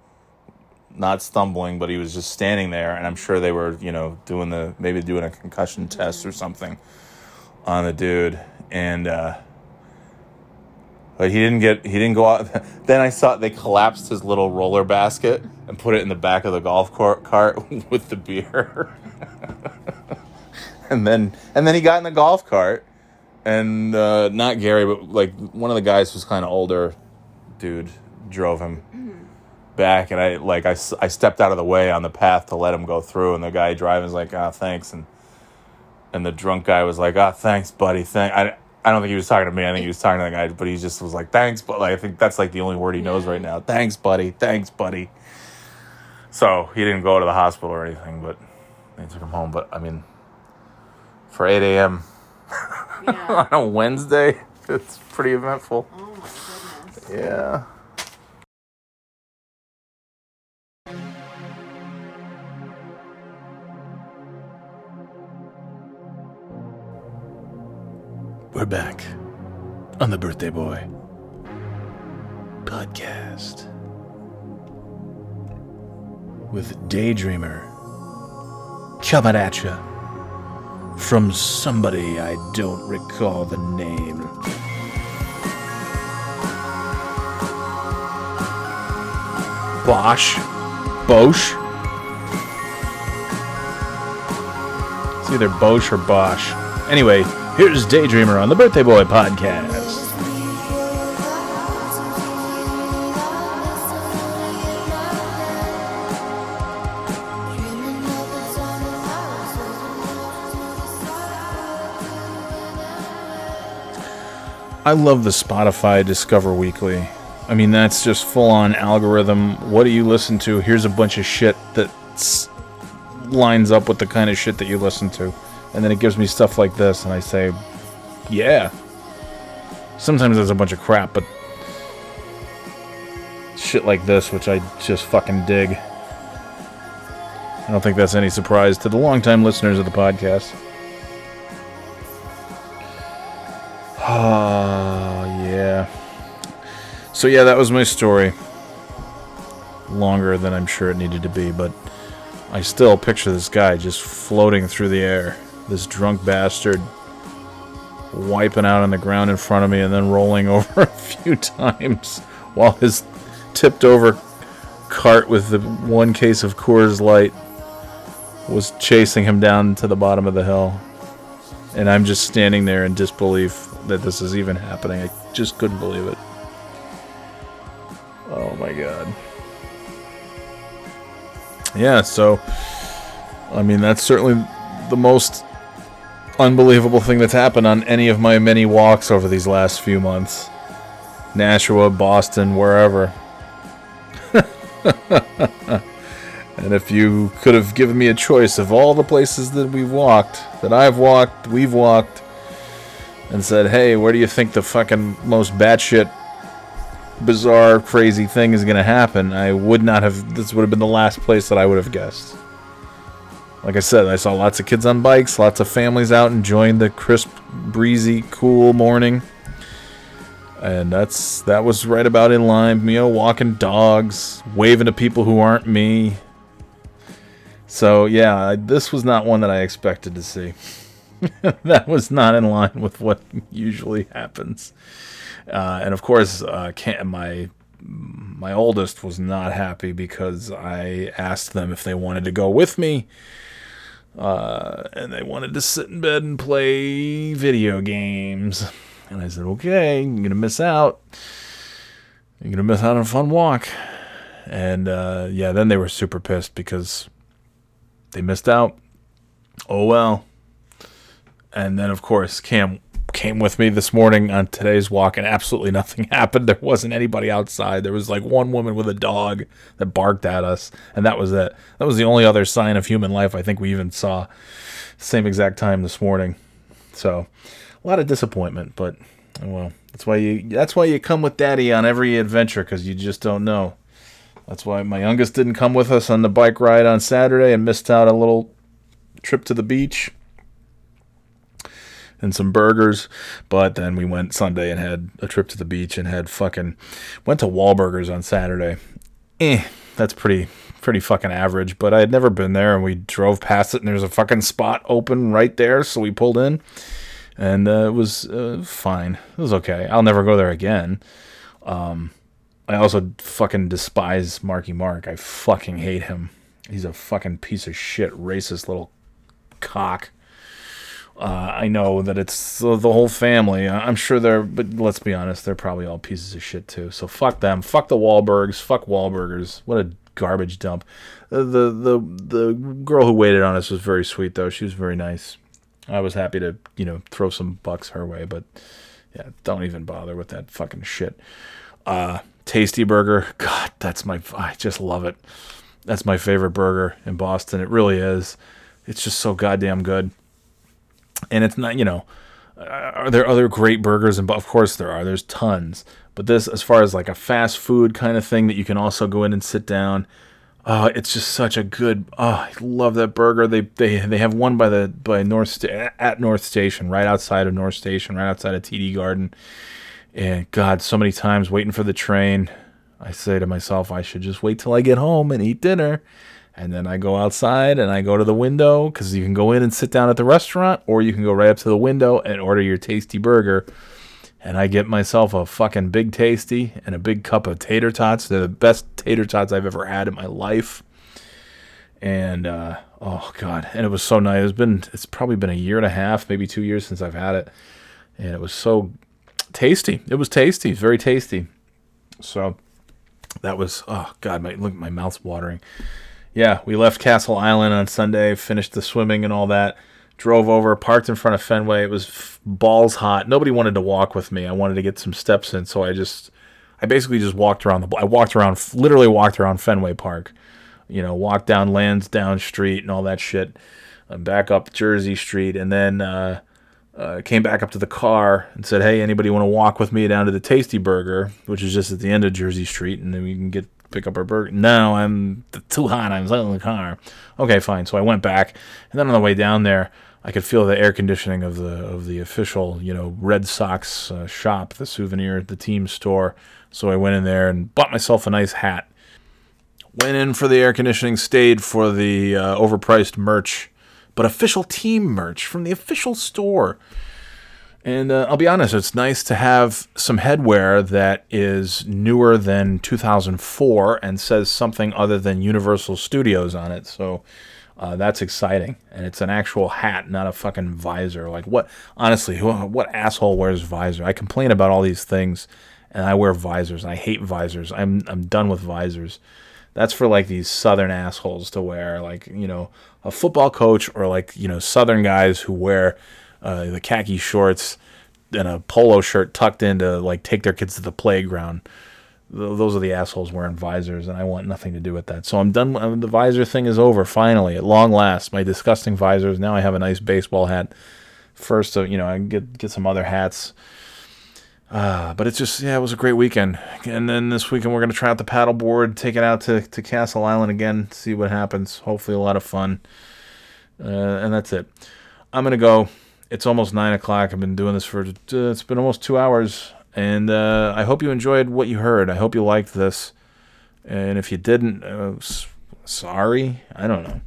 not stumbling, but he was just standing there, and I'm sure they were, you know, doing the maybe doing a concussion test or something on the dude, and. uh but he didn't get. He didn't go out. Then I saw they collapsed his little roller basket and put it in the back of the golf cart, cart with the beer. and then and then he got in the golf cart, and uh, not Gary, but like one of the guys who's kind of older, dude, drove him back, and I like I, I stepped out of the way on the path to let him go through, and the guy driving was like, "Ah, thanks," and and the drunk guy was like, "Ah, thanks, buddy. Thank." I, I don't think he was talking to me. I think he was talking to the guy, but he just was like, "Thanks," but like, I think that's like the only word he knows right now. Thanks, buddy. Thanks, buddy. So he didn't go to the hospital or anything, but they took him home. But I mean, for eight a.m. Yeah. on a Wednesday, it's pretty eventful. oh my goodness. Yeah. We're back on the Birthday Boy podcast with Daydreamer coming at ya from somebody I don't recall the name. Bosch. Bosch? It's either Bosch or Bosch. Anyway, here's Daydreamer on the Birthday Boy podcast. I love the Spotify Discover Weekly. I mean, that's just full on algorithm. What do you listen to? Here's a bunch of shit that lines up with the kind of shit that you listen to. And then it gives me stuff like this, and I say, yeah. Sometimes there's a bunch of crap, but shit like this, which I just fucking dig. I don't think that's any surprise to the longtime listeners of the podcast. Ah, yeah. So yeah, that was my story. Longer than I'm sure it needed to be, but I still picture this guy just floating through the air. This drunk bastard wiping out on the ground in front of me and then rolling over a few times while his tipped over cart with the one case of Coors Light was chasing him down to the bottom of the hill. And I'm just standing there in disbelief that this is even happening. I just couldn't believe it. Oh my god. Yeah, so I mean that's certainly the most unbelievable thing that's happened on any of my many walks over these last few months. Nashua, Boston, wherever. and if you could have given me a choice of all the places that we've walked, that I've walked, we've walked, and said, hey, where do you think the fucking most batshit bizarre, crazy thing is going to happen, I would not have. This would have been the last place that I would have guessed. Like I said, I saw lots of kids on bikes, lots of families out enjoying the crisp, breezy, cool morning. And that's that was right about in line. You know, walking dogs, waving to people who aren't me. So yeah, this was not one that I expected to see. that was not in line with what usually happens. Uh, and of course, uh, my my oldest was not happy because I asked them if they wanted to go with me Uh, and they wanted to sit in bed and play video games. And I said, okay, you're going to miss out. You're going to miss out on a fun walk. And uh, yeah, then they were super pissed because they missed out. Oh well. And then, of course, Cam came with me this morning on today's walk, and absolutely nothing happened. There wasn't anybody outside. There was like one woman with a dog that barked at us, and that was it. That was the only other sign of human life I think we even saw. Same exact time this morning. So, a lot of disappointment, but oh well, that's why you that's why you come with Daddy on every adventure because you just don't know. That's why my youngest didn't come with us on the bike ride on Saturday and missed out a little trip to the beach and some burgers. But then we went Sunday and had a trip to the beach and had fucking went to Wahlburgers on Saturday. Eh, that's pretty pretty fucking average. But I had never been there, and we drove past it, and there's a fucking spot open right there, so we pulled in, and uh, it was uh, fine. It was okay. I'll never go there again. Um, I also fucking despise Marky Mark. I fucking hate him. He's a fucking piece of shit, racist little cock. Uh, I know that it's the, the whole family. I'm sure they're, but let's be honest, they're probably all pieces of shit too. So fuck them. Fuck the Wahlbergs. Fuck Wahlburgers. What a garbage dump. Uh, the the the girl who waited on us was very sweet though. She was very nice. I was happy to you know throw some bucks her way, but yeah, don't even bother with that fucking shit. Uh, Tasty Burger, God, that's my. I just love it. That's my favorite burger in Boston. It really is. It's just so goddamn good. And it's not, you know, uh, are there other great burgers? And of course there are. There's tons. But this, as far as like a fast food kind of thing that you can also go in and sit down, uh, it's just such a good. Oh, I love that burger. They they they have one by the by North at North Station, right outside of North Station, right outside of TD Garden. And God, so many times waiting for the train, I say to myself, I should just wait till I get home and eat dinner. And then I go outside and I go to the window because you can go in and sit down at the restaurant, or you can go right up to the window and order your tasty burger. And I get myself a fucking big tasty and a big cup of tater tots. They're the best tater tots I've ever had in my life. And uh, oh god, and it was so nice. It's been it's probably been a year and a half, maybe two years since I've had it, and it was so tasty. It was tasty, very tasty. So that was oh god, my look, my mouth's watering. Yeah, we left Castle Island on Sunday, finished the swimming and all that. Drove over, parked in front of Fenway. It was f- balls hot. Nobody wanted to walk with me. I wanted to get some steps in, so I just, I basically just walked around the. I walked around, literally walked around Fenway Park. You know, walked down Lansdowne Street and all that shit, and back up Jersey Street, and then uh, uh, came back up to the car and said, "Hey, anybody want to walk with me down to the Tasty Burger, which is just at the end of Jersey Street, and then we can get pick up our burger." No, I'm too hot. I'm in the car. Okay, fine. So I went back, and then on the way down there, I could feel the air conditioning of the of the official, you know, Red Sox uh, shop, the souvenir, the team store. So I went in there and bought myself a nice hat. Went in for the air conditioning, stayed for the uh, overpriced merch but official team merch from the official store. And uh, I'll be honest, it's nice to have some headwear that is newer than 2004 and says something other than Universal Studios on it. So uh, that's exciting. And it's an actual hat, not a fucking visor. Like, what, honestly, what asshole wears visor? I complain about all these things and I wear visors. and I hate visors. I'm, I'm done with visors. That's for like these southern assholes to wear, like, you know, a football coach or like, you know, southern guys who wear uh, the khaki shorts and a polo shirt tucked in to like take their kids to the playground. Those are the assholes wearing visors, and I want nothing to do with that. So I'm done. Uh, the visor thing is over finally, at long last. My disgusting visors. Now I have a nice baseball hat. First, you know, I get get some other hats uh, but it's just, yeah, it was a great weekend. And then this weekend, we're going to try out the paddleboard, take it out to, to Castle Island again, see what happens. Hopefully, a lot of fun. Uh, and that's it. I'm going to go. It's almost 9 o'clock. I've been doing this for, uh, it's been almost two hours. And uh, I hope you enjoyed what you heard. I hope you liked this. And if you didn't, uh, sorry. I don't know.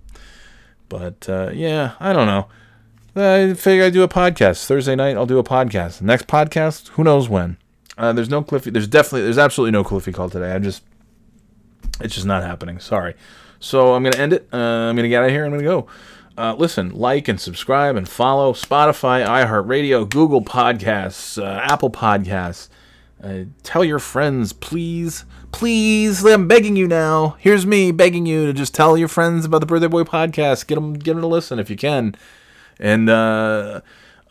But uh, yeah, I don't know. I figure I do a podcast Thursday night. I'll do a podcast. Next podcast, who knows when? Uh, there's no Cliffy. There's definitely, there's absolutely no Cliffy call today. I just, it's just not happening. Sorry. So I'm gonna end it. Uh, I'm gonna get out of here. I'm gonna go. Uh, listen, like and subscribe and follow Spotify, iHeartRadio, Google Podcasts, uh, Apple Podcasts. Uh, tell your friends, please, please. I'm begging you now. Here's me begging you to just tell your friends about the Birthday Boy podcast. Get them, get them to listen if you can. And uh,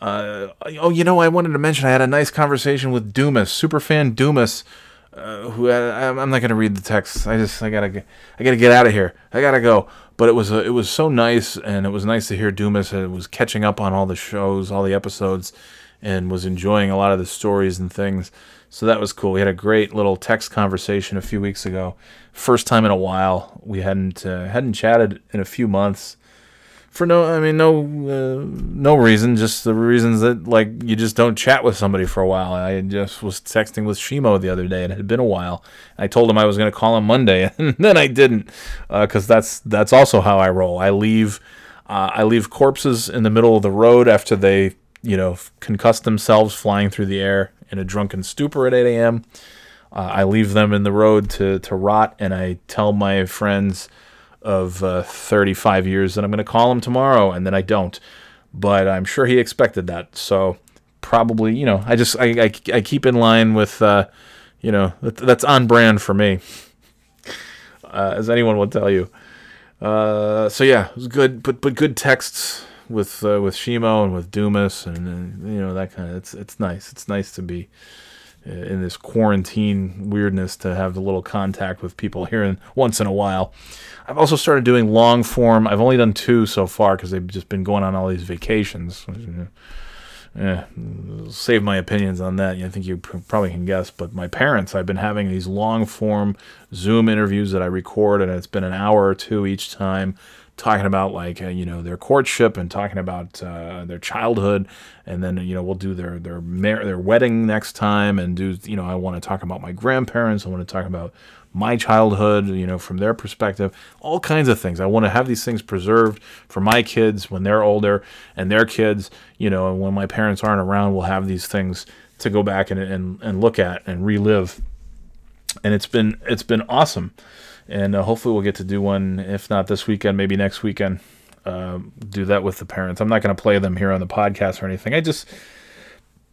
uh, oh, you know, I wanted to mention I had a nice conversation with Dumas, superfan Dumas. Uh, who I, I'm not gonna read the text. I just I gotta I gotta get out of here. I gotta go. But it was a, it was so nice, and it was nice to hear Dumas. It was catching up on all the shows, all the episodes, and was enjoying a lot of the stories and things. So that was cool. We had a great little text conversation a few weeks ago. First time in a while. We hadn't uh, hadn't chatted in a few months for no i mean no uh, no reason just the reasons that like you just don't chat with somebody for a while. I just was texting with shimo the other day and it had been a while. I told him i was going to call him monday and then i didn't because uh, that's that's also how i roll. I leave uh, i leave corpses in the middle of the road after they you know concuss themselves flying through the air in a drunken stupor at 8 a.m uh, i leave them in the road to to rot and i tell my friends of uh, 35 years that I'm going to call him tomorrow, and then I don't. But I'm sure he expected that. So probably, you know, I just I, I, I keep in line with, uh, you know, that, that's on brand for me, uh, as anyone will tell you. Uh, so yeah, it was good, but but good texts with uh, with Shimo and with Dumas, and, and you know that kind of. It's it's nice. It's nice to be in this quarantine weirdness to have a little contact with people here and once in a while. I've also started doing long form. I've only done two so far because they've just been going on all these vacations. Yeah, save my opinions on that. I think you probably can guess, but my parents, I've been having these long form Zoom interviews that I record, and it's been an hour or two each time talking about like uh, you know their courtship and talking about uh, their childhood, and then you know we'll do their their mar- their wedding next time, and do you know I want to talk about my grandparents, I want to talk about my childhood, you know, from their perspective, all kinds of things. I want to have these things preserved for my kids when they're older and their kids, you know, and when my parents aren't around, we'll have these things to go back and, and, and look at and relive. And it's been it's been awesome and uh, hopefully we'll get to do one, if not this weekend, maybe next weekend. Uh, do that with the parents. I'm not going to play them here on the podcast or anything. I just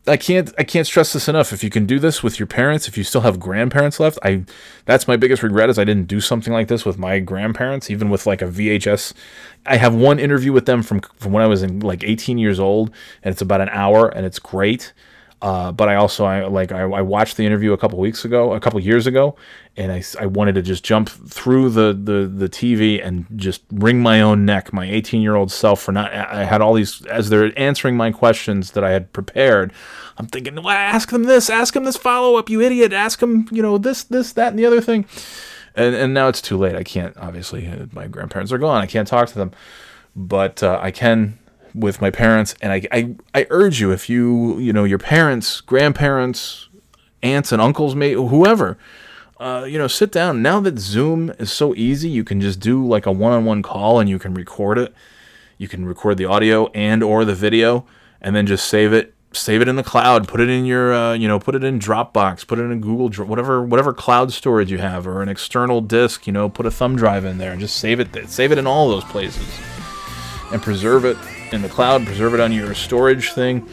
I can't I can't stress this enough. If you can do this with your parents, if you still have grandparents left, I that's my biggest regret is I didn't do something like this with my grandparents, even with like a VHS. I have one interview with them from from when I was in like 18 years old, and it's about an hour, and it's great. Uh, but I also I like I, I, watched the interview a couple weeks ago, a couple years ago, and I, I wanted to just jump through the, the the TV and just wring my own neck, my 18 year old self for not. I had all these as they're answering my questions that I had prepared. I'm thinking, well, ask them this, ask them this follow up, you idiot, ask them, you know, this, this, that, and the other thing. And and now it's too late. I can't. Obviously, my grandparents are gone. I can't talk to them, but uh, I can with my parents, and I, I, I urge you, if you, you know, your parents, grandparents, aunts and uncles, may whoever, uh, you know, sit down. Now that Zoom is so easy, you can just do like a one-on-one call, and you can record it. You can record the audio and or the video, and then just save it. Save it in the cloud. Put it in your, uh, you know, put it in Dropbox. Put it in Google, whatever, whatever cloud storage you have, or an external disk. You know, put a thumb drive in there and just save it. Save it in all those places, and preserve it in the cloud, preserve it on your storage thing.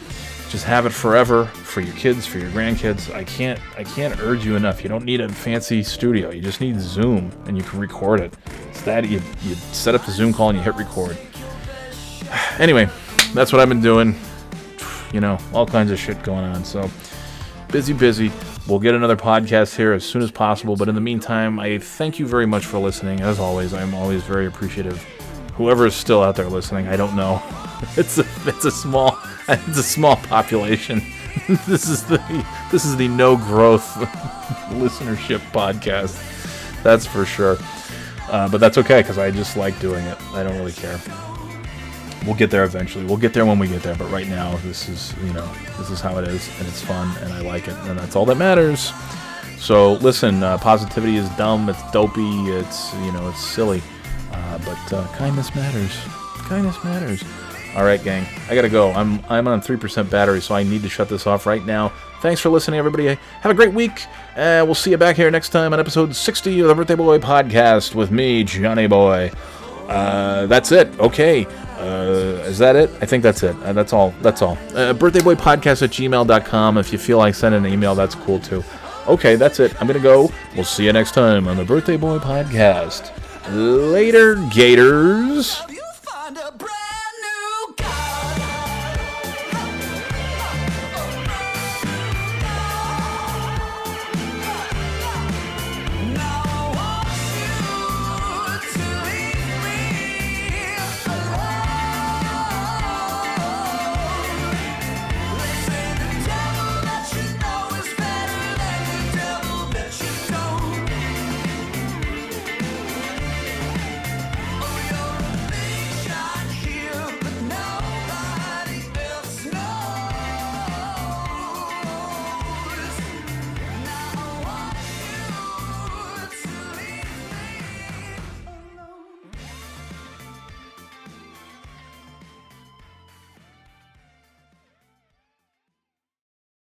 Just have it forever for your kids, for your grandkids. I can't I can't urge you enough. You don't need a fancy studio. You just need Zoom and you can record it. It's that you you set up the Zoom call and you hit record. Anyway, that's what I've been doing. You know, all kinds of shit going on. So busy, busy. We'll get another podcast here as soon as possible. But in the meantime, I thank you very much for listening. As always, I'm always very appreciative. Whoever is still out there listening, I don't know. It's a it's a small it's a small population. this is the this is the no growth listenership podcast. That's for sure. Uh, but that's okay because I just like doing it. I don't really care. We'll get there eventually. We'll get there when we get there. But right now, this is you know this is how it is, and it's fun, and I like it, and that's all that matters. So listen, uh, positivity is dumb. It's dopey. It's you know it's silly. Uh, but uh, kindness matters. Kindness matters. All right, gang, I gotta go. I'm I'm on three percent battery, so I need to shut this off right now. Thanks for listening, everybody. Have a great week. Uh, we'll see you back here next time on episode 60 of the Birthday Boy podcast with me, Johnny Boy. Uh, that's it. Okay. Uh, is that it? I think that's it. Uh, that's all. That's all. Uh, birthdayboypodcast at gmail.com. If you feel like sending an email, that's cool too. Okay, that's it. I'm going to go. We'll see you next time on the Birthday Boy Podcast. Later, Gators.